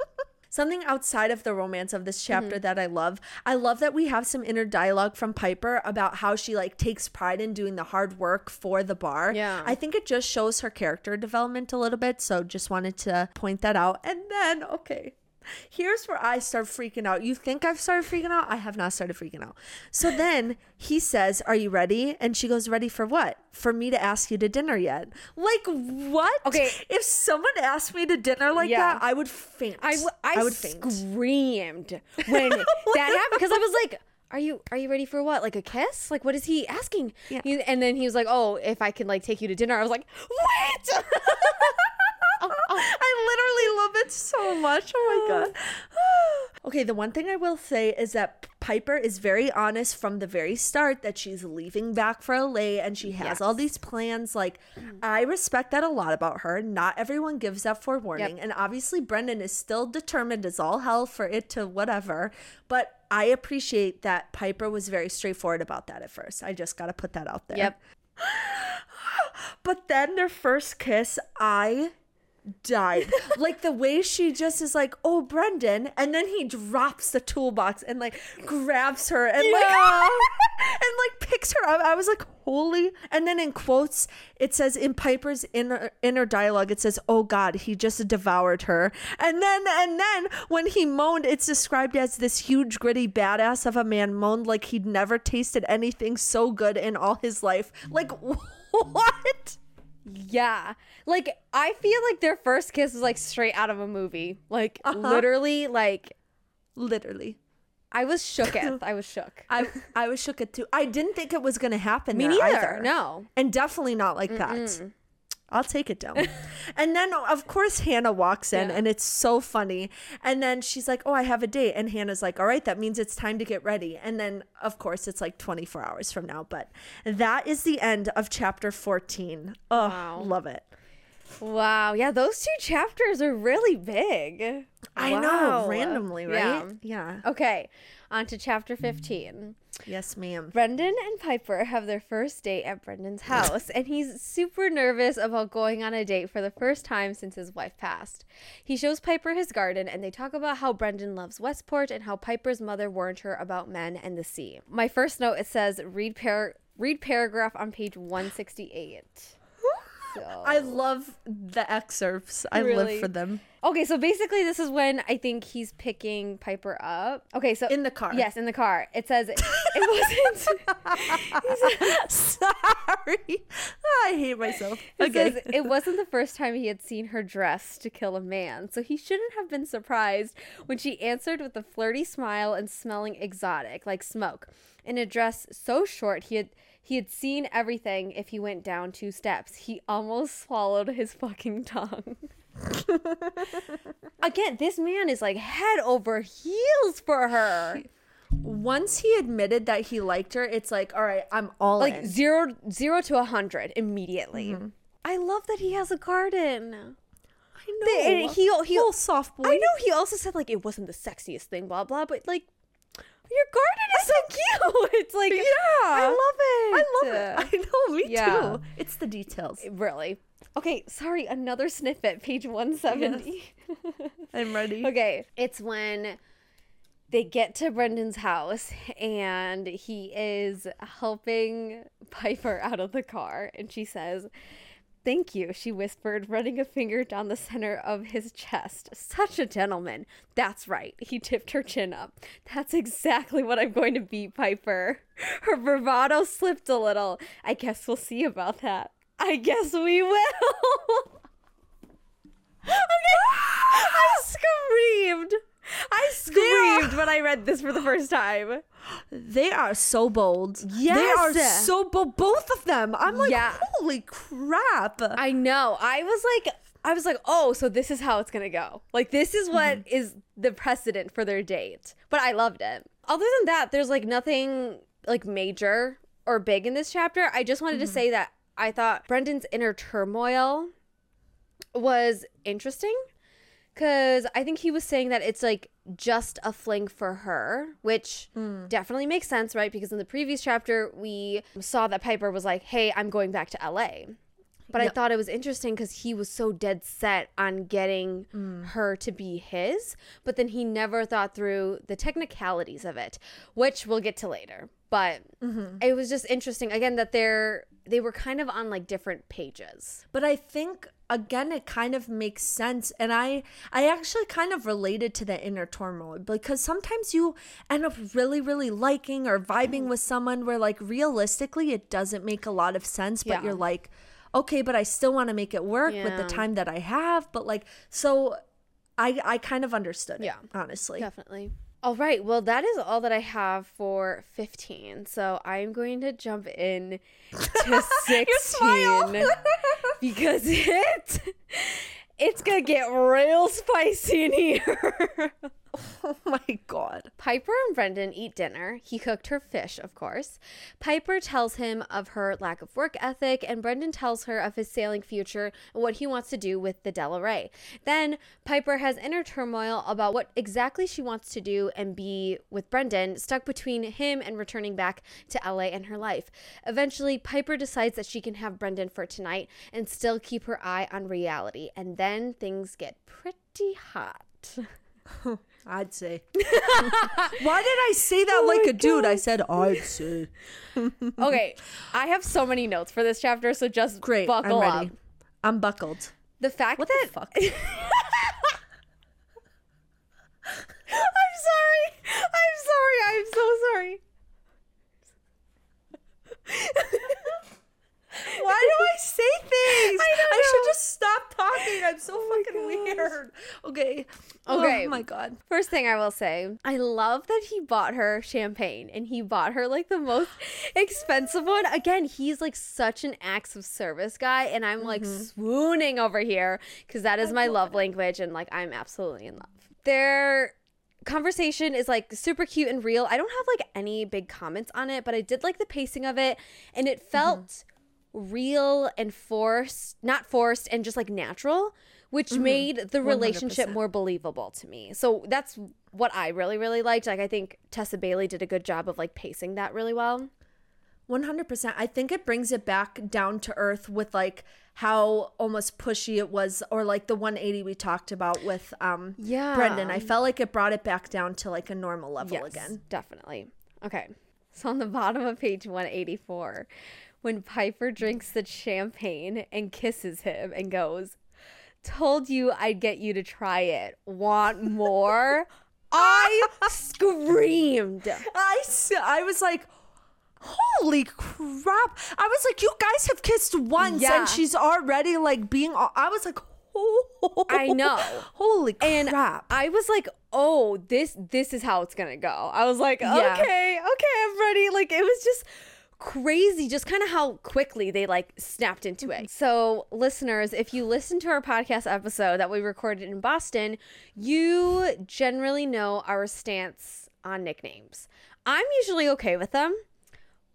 Something outside of the romance of this chapter Mm-hmm. that I love. I love that we have some inner dialogue from Piper about how she like takes pride in doing the hard work for the bar. Yeah. I think it just shows her character development a little bit, so just wanted to point that out. And then, okay. Here's where I start freaking out. You think I've started freaking out? I have not started freaking out. So then he says, Are you ready? And she goes, Ready for what? For me to ask you to dinner yet? Like, what? Okay. If someone asked me to dinner like Yeah. that, I would faint. I, w- I, would faint. screamed when that happened because I was like, "Are you are you ready for what? Like a kiss? Like what is he asking?" Yeah. He- and then he was like, "Oh, if I can like take you to dinner." I was like, "What?" I literally love it so much. Oh my god. okay, the one thing I will say is that Piper is very honest from the very start that she's leaving back for LA and she has all these plans. Like, mm. I respect that a lot about her. Not everyone gives that forewarning. And obviously, Brendan is still determined as all hell for it to whatever. But I appreciate that Piper was very straightforward about that at first. I just got to put that out there. Yep. But then their first kiss, I died. like the way she just is like, "Oh, Brendan," and then he drops the toolbox and like grabs her and like and like picks her up. I was like, "Holy!" And then in quotes, it says in Piper's inner inner dialogue, it says, "Oh God, he just devoured her." And then and then when he moaned, it's described as this huge gritty badass of a man moaned like he'd never tasted anything so good in all his life. Like what? Yeah. Like I feel like their first kiss was like straight out of a movie. Like Uh-huh. literally like Literally. I was shook at. I was shook. I I was shook at too. I didn't think it was gonna happen. Me neither. either. No. and definitely not like that. I'll take it down. and then of course Hannah walks in Yeah. and it's so funny. And then she's like, "Oh, I have a date." And Hannah's like, "All right, that means it's time to get ready." And then of course it's like 24 hours from now, but that is the end of chapter 14. Oh, Wow. love it. Wow. Yeah, those two chapters are really big. I Wow. know, randomly, right? Yeah. yeah. Okay, on to chapter mm. 15. Yes, ma'am. Brendan and Piper have their first date at Brendan's house, and he's super nervous about going on a date for the first time since his wife passed. He shows Piper his garden, and they talk about how Brendan loves Westport and how Piper's mother warned her about men and the sea. My first note it says read par- read paragraph on page 168. So. I love the excerpts. I Really? live for them. Okay, so basically, this is when I think he's picking Piper up. Okay, so In the car. Yes, in the car. It says it, wasn't. Sorry. I hate myself. It Okay. says it wasn't the first time he had seen her dressed to kill a man, so he shouldn't have been surprised when she answered with a flirty smile and smelling exotic, like smoke, in a dress so short he had he had seen everything if he went down two steps. He almost swallowed his fucking tongue. Again, this man is like head over heels for her. Once he admitted that he liked her, it's like, all right, I'm all Like in. zero zero to a hundred immediately. Mm-hmm. I love that he has a garden. I They- and he he Little soft boy. I know he also said like it wasn't the sexiest thing, blah blah, but like your garden is so cute. It's like Yeah. I love it. I love it. I know, me Yeah. too. It's the details. Really. Okay, sorry, another snippet, page 170. I'm ready. okay, it's when they get to Brendan's house and he is helping Piper out of the car and she says, Thank you, she whispered, running a finger down the center of his chest. Such a gentleman. That's right. He tipped her chin up. That's exactly what I'm going to be, Piper. Her bravado slipped a little. I guess we'll see about that. I guess we will. okay. I screamed. I screamed when I read this for the first time. They are so bold. Yes. They are so bold. Both of them. I'm like, Yeah. holy crap. I know. I was like, I was like, oh, so this is how it's gonna go. Like, this is what mm-hmm. is the precedent for their date. But I loved it. Other than that, there's like nothing like major or big in this chapter. I just wanted to mm-hmm. say that I thought Brendan's inner turmoil was interesting because I think he was saying that it's like just a fling for her, which hmm. definitely makes sense, right? Because in the previous chapter, we saw that Piper was like, hey, I'm going back to LA. But I thought it was interesting because he was so dead set on getting hmm. her to be his, but then he never thought through the technicalities of it, which we'll get to later. But mm-hmm. it was just interesting again that they're they were kind of on like different pages. But I think again it kind of makes sense and I I actually kind of related to the inner turmoil because sometimes you end up really really liking or vibing mm-hmm. with someone where like realistically it doesn't make a lot of sense but Yeah. you're like okay but I still want to make it work with the time that I have but like so I I kind of understood Yeah. it honestly. Definitely. All right. Well, that is all that I have for 15. So I'm going to jump in to 16 because it it's going to get real spicy in here. Oh my god. Piper and Brendan eat dinner. He cooked her fish, of course. Piper tells him of her lack of work ethic, and Brendan tells her of his sailing future and what he wants to do with the Della Ray. Then Piper has inner turmoil about what exactly she wants to do and be with Brendan, stuck between him and returning back to LA and her life. Eventually, Piper decides that she can have Brendan for tonight and still keep her eye on reality. And then things get pretty hot. I'd say. Why did I say that oh like a dude? I said I'd say. okay, I have so many notes for this chapter, so just Great. buckle I'm ready. up. I'm buckled. The fact What that the fuck? I'm sorry. I'm sorry. I'm so sorry. Why do I say things? I don't should just stop talking. I'm so oh fucking weird. Okay. Oh okay. Oh my god. First thing I will say, I love that he bought her champagne and he bought her like the most expensive one. Again, he's like such an acts of service guy, and I'm like mm-hmm. swooning over here because that is my love language, and like I'm absolutely in love. Their conversation is like super cute and real. I don't have like any big comments on it, but I did like the pacing of it, and it mm-hmm. felt real and forced, not forced and just like natural, which made the relationship 100%. more believable to me. So that's what I really, really liked. Like, I think Tessa Bailey did a good job of like pacing that really well. 100%. I think it brings it back down to earth with like how almost pushy it was or like the 180 we talked about with um Yeah. Brendan. I felt like it brought it back down to like a normal level again. Definitely. Okay. So on the bottom of page 184, when Piper drinks the champagne and kisses him and goes, Told you I'd get you to try it. Want more? I screamed. I, I was like Holy crap. I was like, you guys have kissed once Yeah. and she's already like being, I was like, I know. Holy And crap. I was like, "Oh, this this is how it's going to go." I was like, "Okay, Yeah. okay, I'm ready." Like it was just crazy just kind of how quickly they like snapped into it. Mm-hmm. So, listeners, if you listen to our podcast episode that we recorded in Boston, you generally know our stance on nicknames. I'm usually okay with them.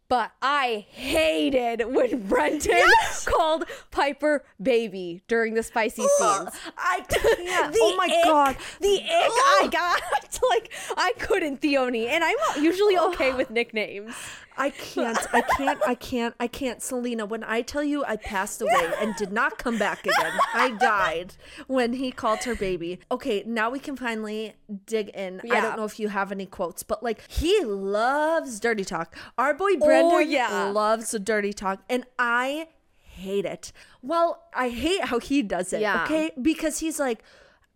But I hated when Brendan called Piper baby during the spicy scenes. I can't. Oh my ick- God. The ick I got. like I couldn't Theoni, and I'm usually okay with nicknames. I can't. I can't. I can't. I can't. Selena, when I tell you I passed away and did not come back again, I died when he called her baby. Okay, now we can finally dig in. I don't know if you have any quotes, but like he loves dirty talk. Our boy Brendan Oh, yeah. loves dirty talk, and I hate it. Well, I hate how he does it. Yeah. Okay, because he's like.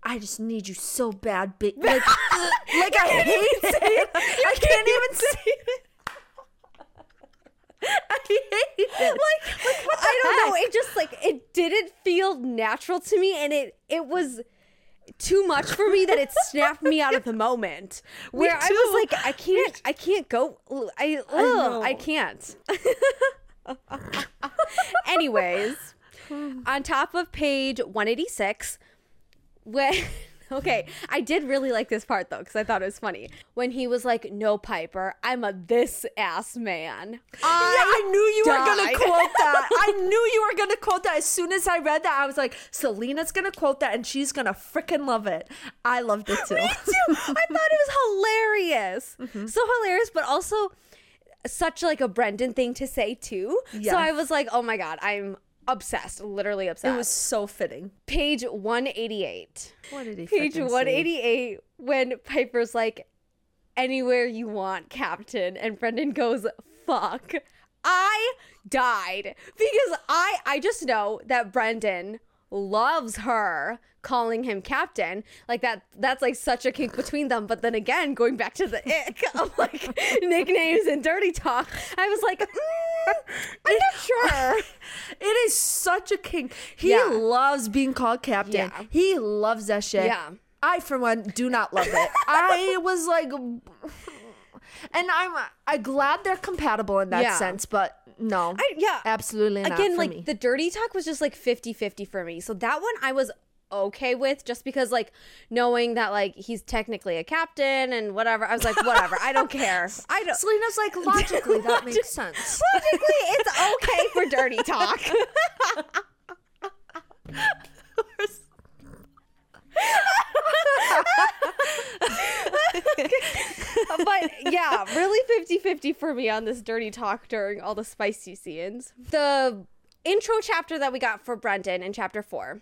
I just need you so bad, ba-. like, like I hate it. I can't even say it. I hate it. Like, like what I don't know. It just like it didn't feel natural to me, and it it was too much for me that it snapped me out of the moment. Where I was like, I can't, I can't go. I, ugh, know. I can't. Anyways, on top of page 186, when okay, I did really like this part though because I thought it was funny when he was like, "No, Piper, I'm a this ass man." yeah, I knew you were gonna quote that. I knew you were gonna quote that. As soon as I read that, I was like, Selena's gonna quote that, and she's gonna freaking love it. I loved it too. Me too. I thought it was hilarious. Mm-hmm. So hilarious, but also such like a Brendan thing to say too. Yes. So I was like, oh my god, I'm obsessed, literally obsessed. It was so fitting. page 188. What did he Page frickin' say? 188 when Piper's like, anywhere you want, Captain, and Brendan goes, fuck. I died because I I just know that Brendan loves her calling him captain like that that's like such a kink between them but then again going back to the ick of like nicknames and dirty talk i was like mm, i'm not sure It is such a king. He Yeah. loves being called captain. Yeah. He loves that shit. Yeah. I, for one, do not love it. I was like, and I'm I'm glad they're compatible in that Yeah. sense, but no, I, yeah absolutely not again like me. the dirty talk was just like 50-50 for me so that one i was okay with just because like knowing that like he's technically a captain and whatever. I was like whatever. I don't care. I don't Selena's like logically that makes sense. logically it's okay for dirty talk. But yeah, really 50-50 for me on this dirty talk during all the spicy scenes. The intro chapter that we got for Brendan in chapter 4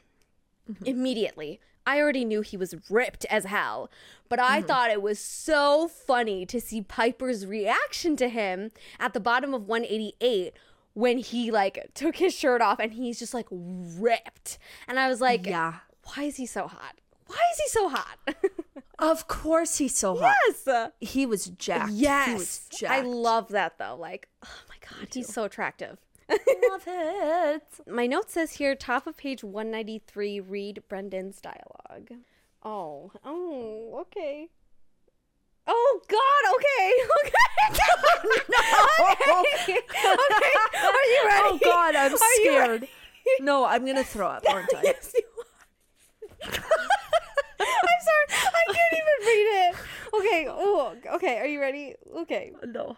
Mm-hmm. immediately I already knew he was ripped as hell, but I mm-hmm. thought it was so funny to see Piper's reaction to him at the bottom of 188 when he like took his shirt off and he's just like ripped. And I was like, Yeah. why is he so hot? Why is he so hot? Of course he's so hot. yes. He was jacked. He was Yes. I love that though. Like, oh my god, he's so attractive. Love it. My note says here, top of page 193, read Brendan's dialogue. Oh, oh, okay. Oh God, okay, okay. okay. okay. Are you ready? Oh God, I'm Are scared. No, I'm gonna throw up, aren't I? yes, you are. I'm sorry, I can't even read it. Okay, oh, okay, are you ready? Okay. No.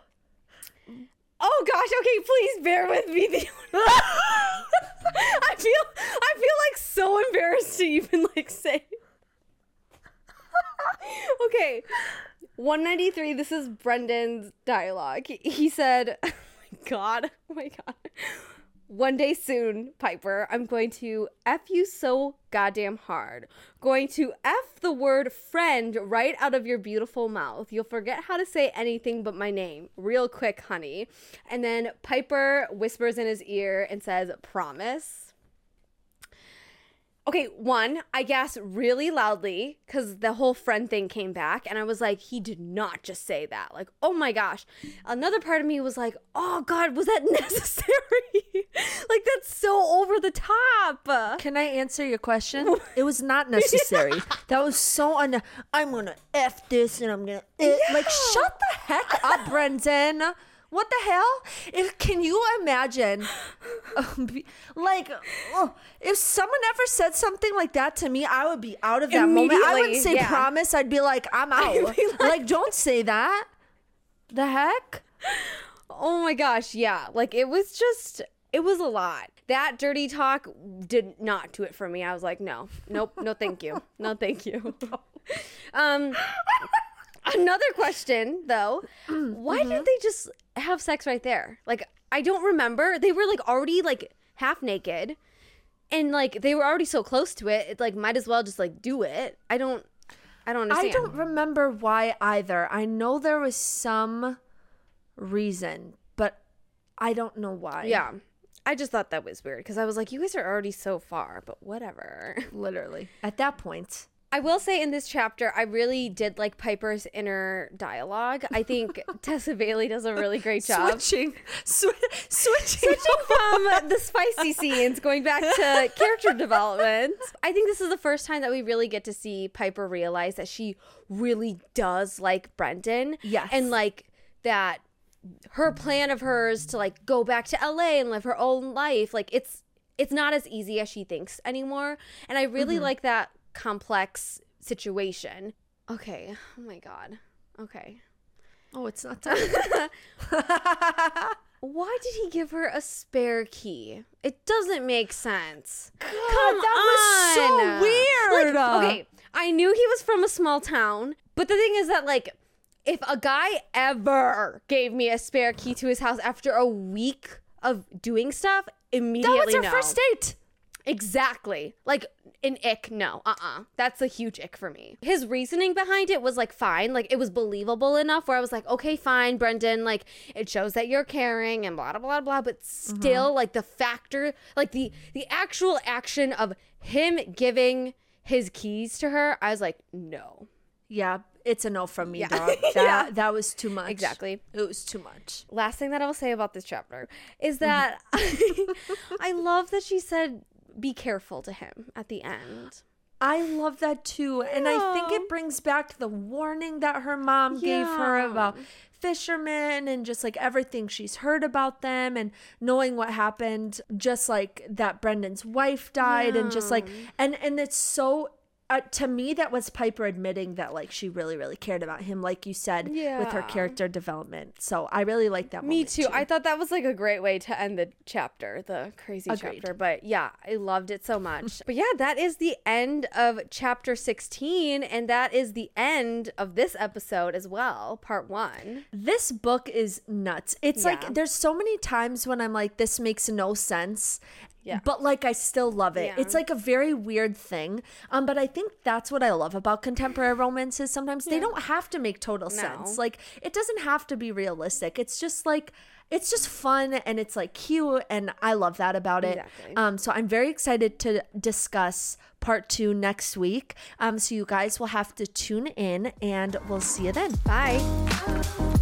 Oh gosh, okay, please bear with me. I feel I feel like so embarrassed to even like say. okay. 193, this is Brendan's dialogue. He said, Oh my god, oh my god. One day soon, Piper, I'm going to F you so goddamn hard. Going to F the word friend right out of your beautiful mouth. You'll forget how to say anything but my name real quick, honey. And then Piper whispers in his ear and says, Promise. Okay, one, I gasped really loudly because the whole friend thing came back, and I was like, he did not just say that. Like, oh my gosh. Another part of me was like, oh God, was that necessary? like, that's so over the top. Can I answer your question? It was not necessary. that was so un. I'm gonna f this, and I'm gonna eh. like shut the heck up, Brendan. What the hell? If can you imagine, um, be- like, oh, if someone ever said something like that to me, I would be out of that moment. I wouldn't say yeah. promise. I'd be like, I'm out. like, like- don't say that. The heck? Oh my gosh, yeah. Like, it was just, it was a lot. That dirty talk did not do it for me. I was like, no, nope, no, thank you. No, thank you. um, another question, though. Mm, why didn't mm-hmm. they just have sex right there? Like, I don't remember. They were like already like half naked. And like they were already so close to it, it like might as well just like do it. I don't I don't understand. I don't remember why either. I know there was some reason, but I don't know why. Yeah. I just thought that was weird because I was like, you guys are already so far, but whatever. literally. At that point, I will say in this chapter, I really did like Piper's inner dialogue. I think Tessa Bailey does a really great job. switching, swi- switching. Switching from the spicy scenes, going back to character development. I think this is the first time that we really get to see Piper realize that she really does like Brendan. Yes. And like that her plan of hers to like go back to LA and live her own life, like it's it's not as easy as she thinks anymore. And I really mm-hmm. like that complex situation. Okay. Oh my god. Okay. Oh, it's not done. Why did he give her a spare key? It doesn't make sense. Come that was so weird. Like, okay, I knew he was from a small town, but the thing is that like if a guy ever gave me a spare key to his house after a week of doing stuff, immediately that was her no. first date. Exactly. Like an ick, no. Uh-uh. That's a huge ick for me. His reasoning behind it was like fine. Like it was believable enough where I was like, okay, fine, Brendan. Like it shows that you're caring and blah blah blah blah. But mm-hmm. still, like the factor, like the the actual action of him giving his keys to her, I was like, no. Yeah, it's a no from me, Yeah. dog. That Yeah. that was too much. Exactly. It was too much. last thing that I will say about this chapter is mm-hmm. that I love that she said be careful to him at the end. I love that too. And I think it brings back the warning that her mom gave her about fishermen and just like everything she's heard about them and knowing what happened just like that Brendan's wife died and just like and and it's so uh, to me that was Piper admitting that like she really really cared about him like you said with her character development. So I really like that Me moment, too. I thought that was like a great way to end the chapter, the crazy Agreed. chapter. But yeah, I loved it so much. but yeah, that is the end of chapter 16. And that is the end of this episode as well, part one. This book is nuts. It's Yeah. like there's so many times when I'm like, this makes no sense. Yeah. But like I still love it. Yeah. It's like a very weird thing. Um, but I think that's what I love about contemporary romances. Sometimes they don't have to make total sense. Like it doesn't have to be realistic. It's just like it's just fun and it's like cute and I love that about it. Exactly. Um, so I'm very excited to discuss part two next week. Um, so you guys will have to tune in and we'll see you then. Bye.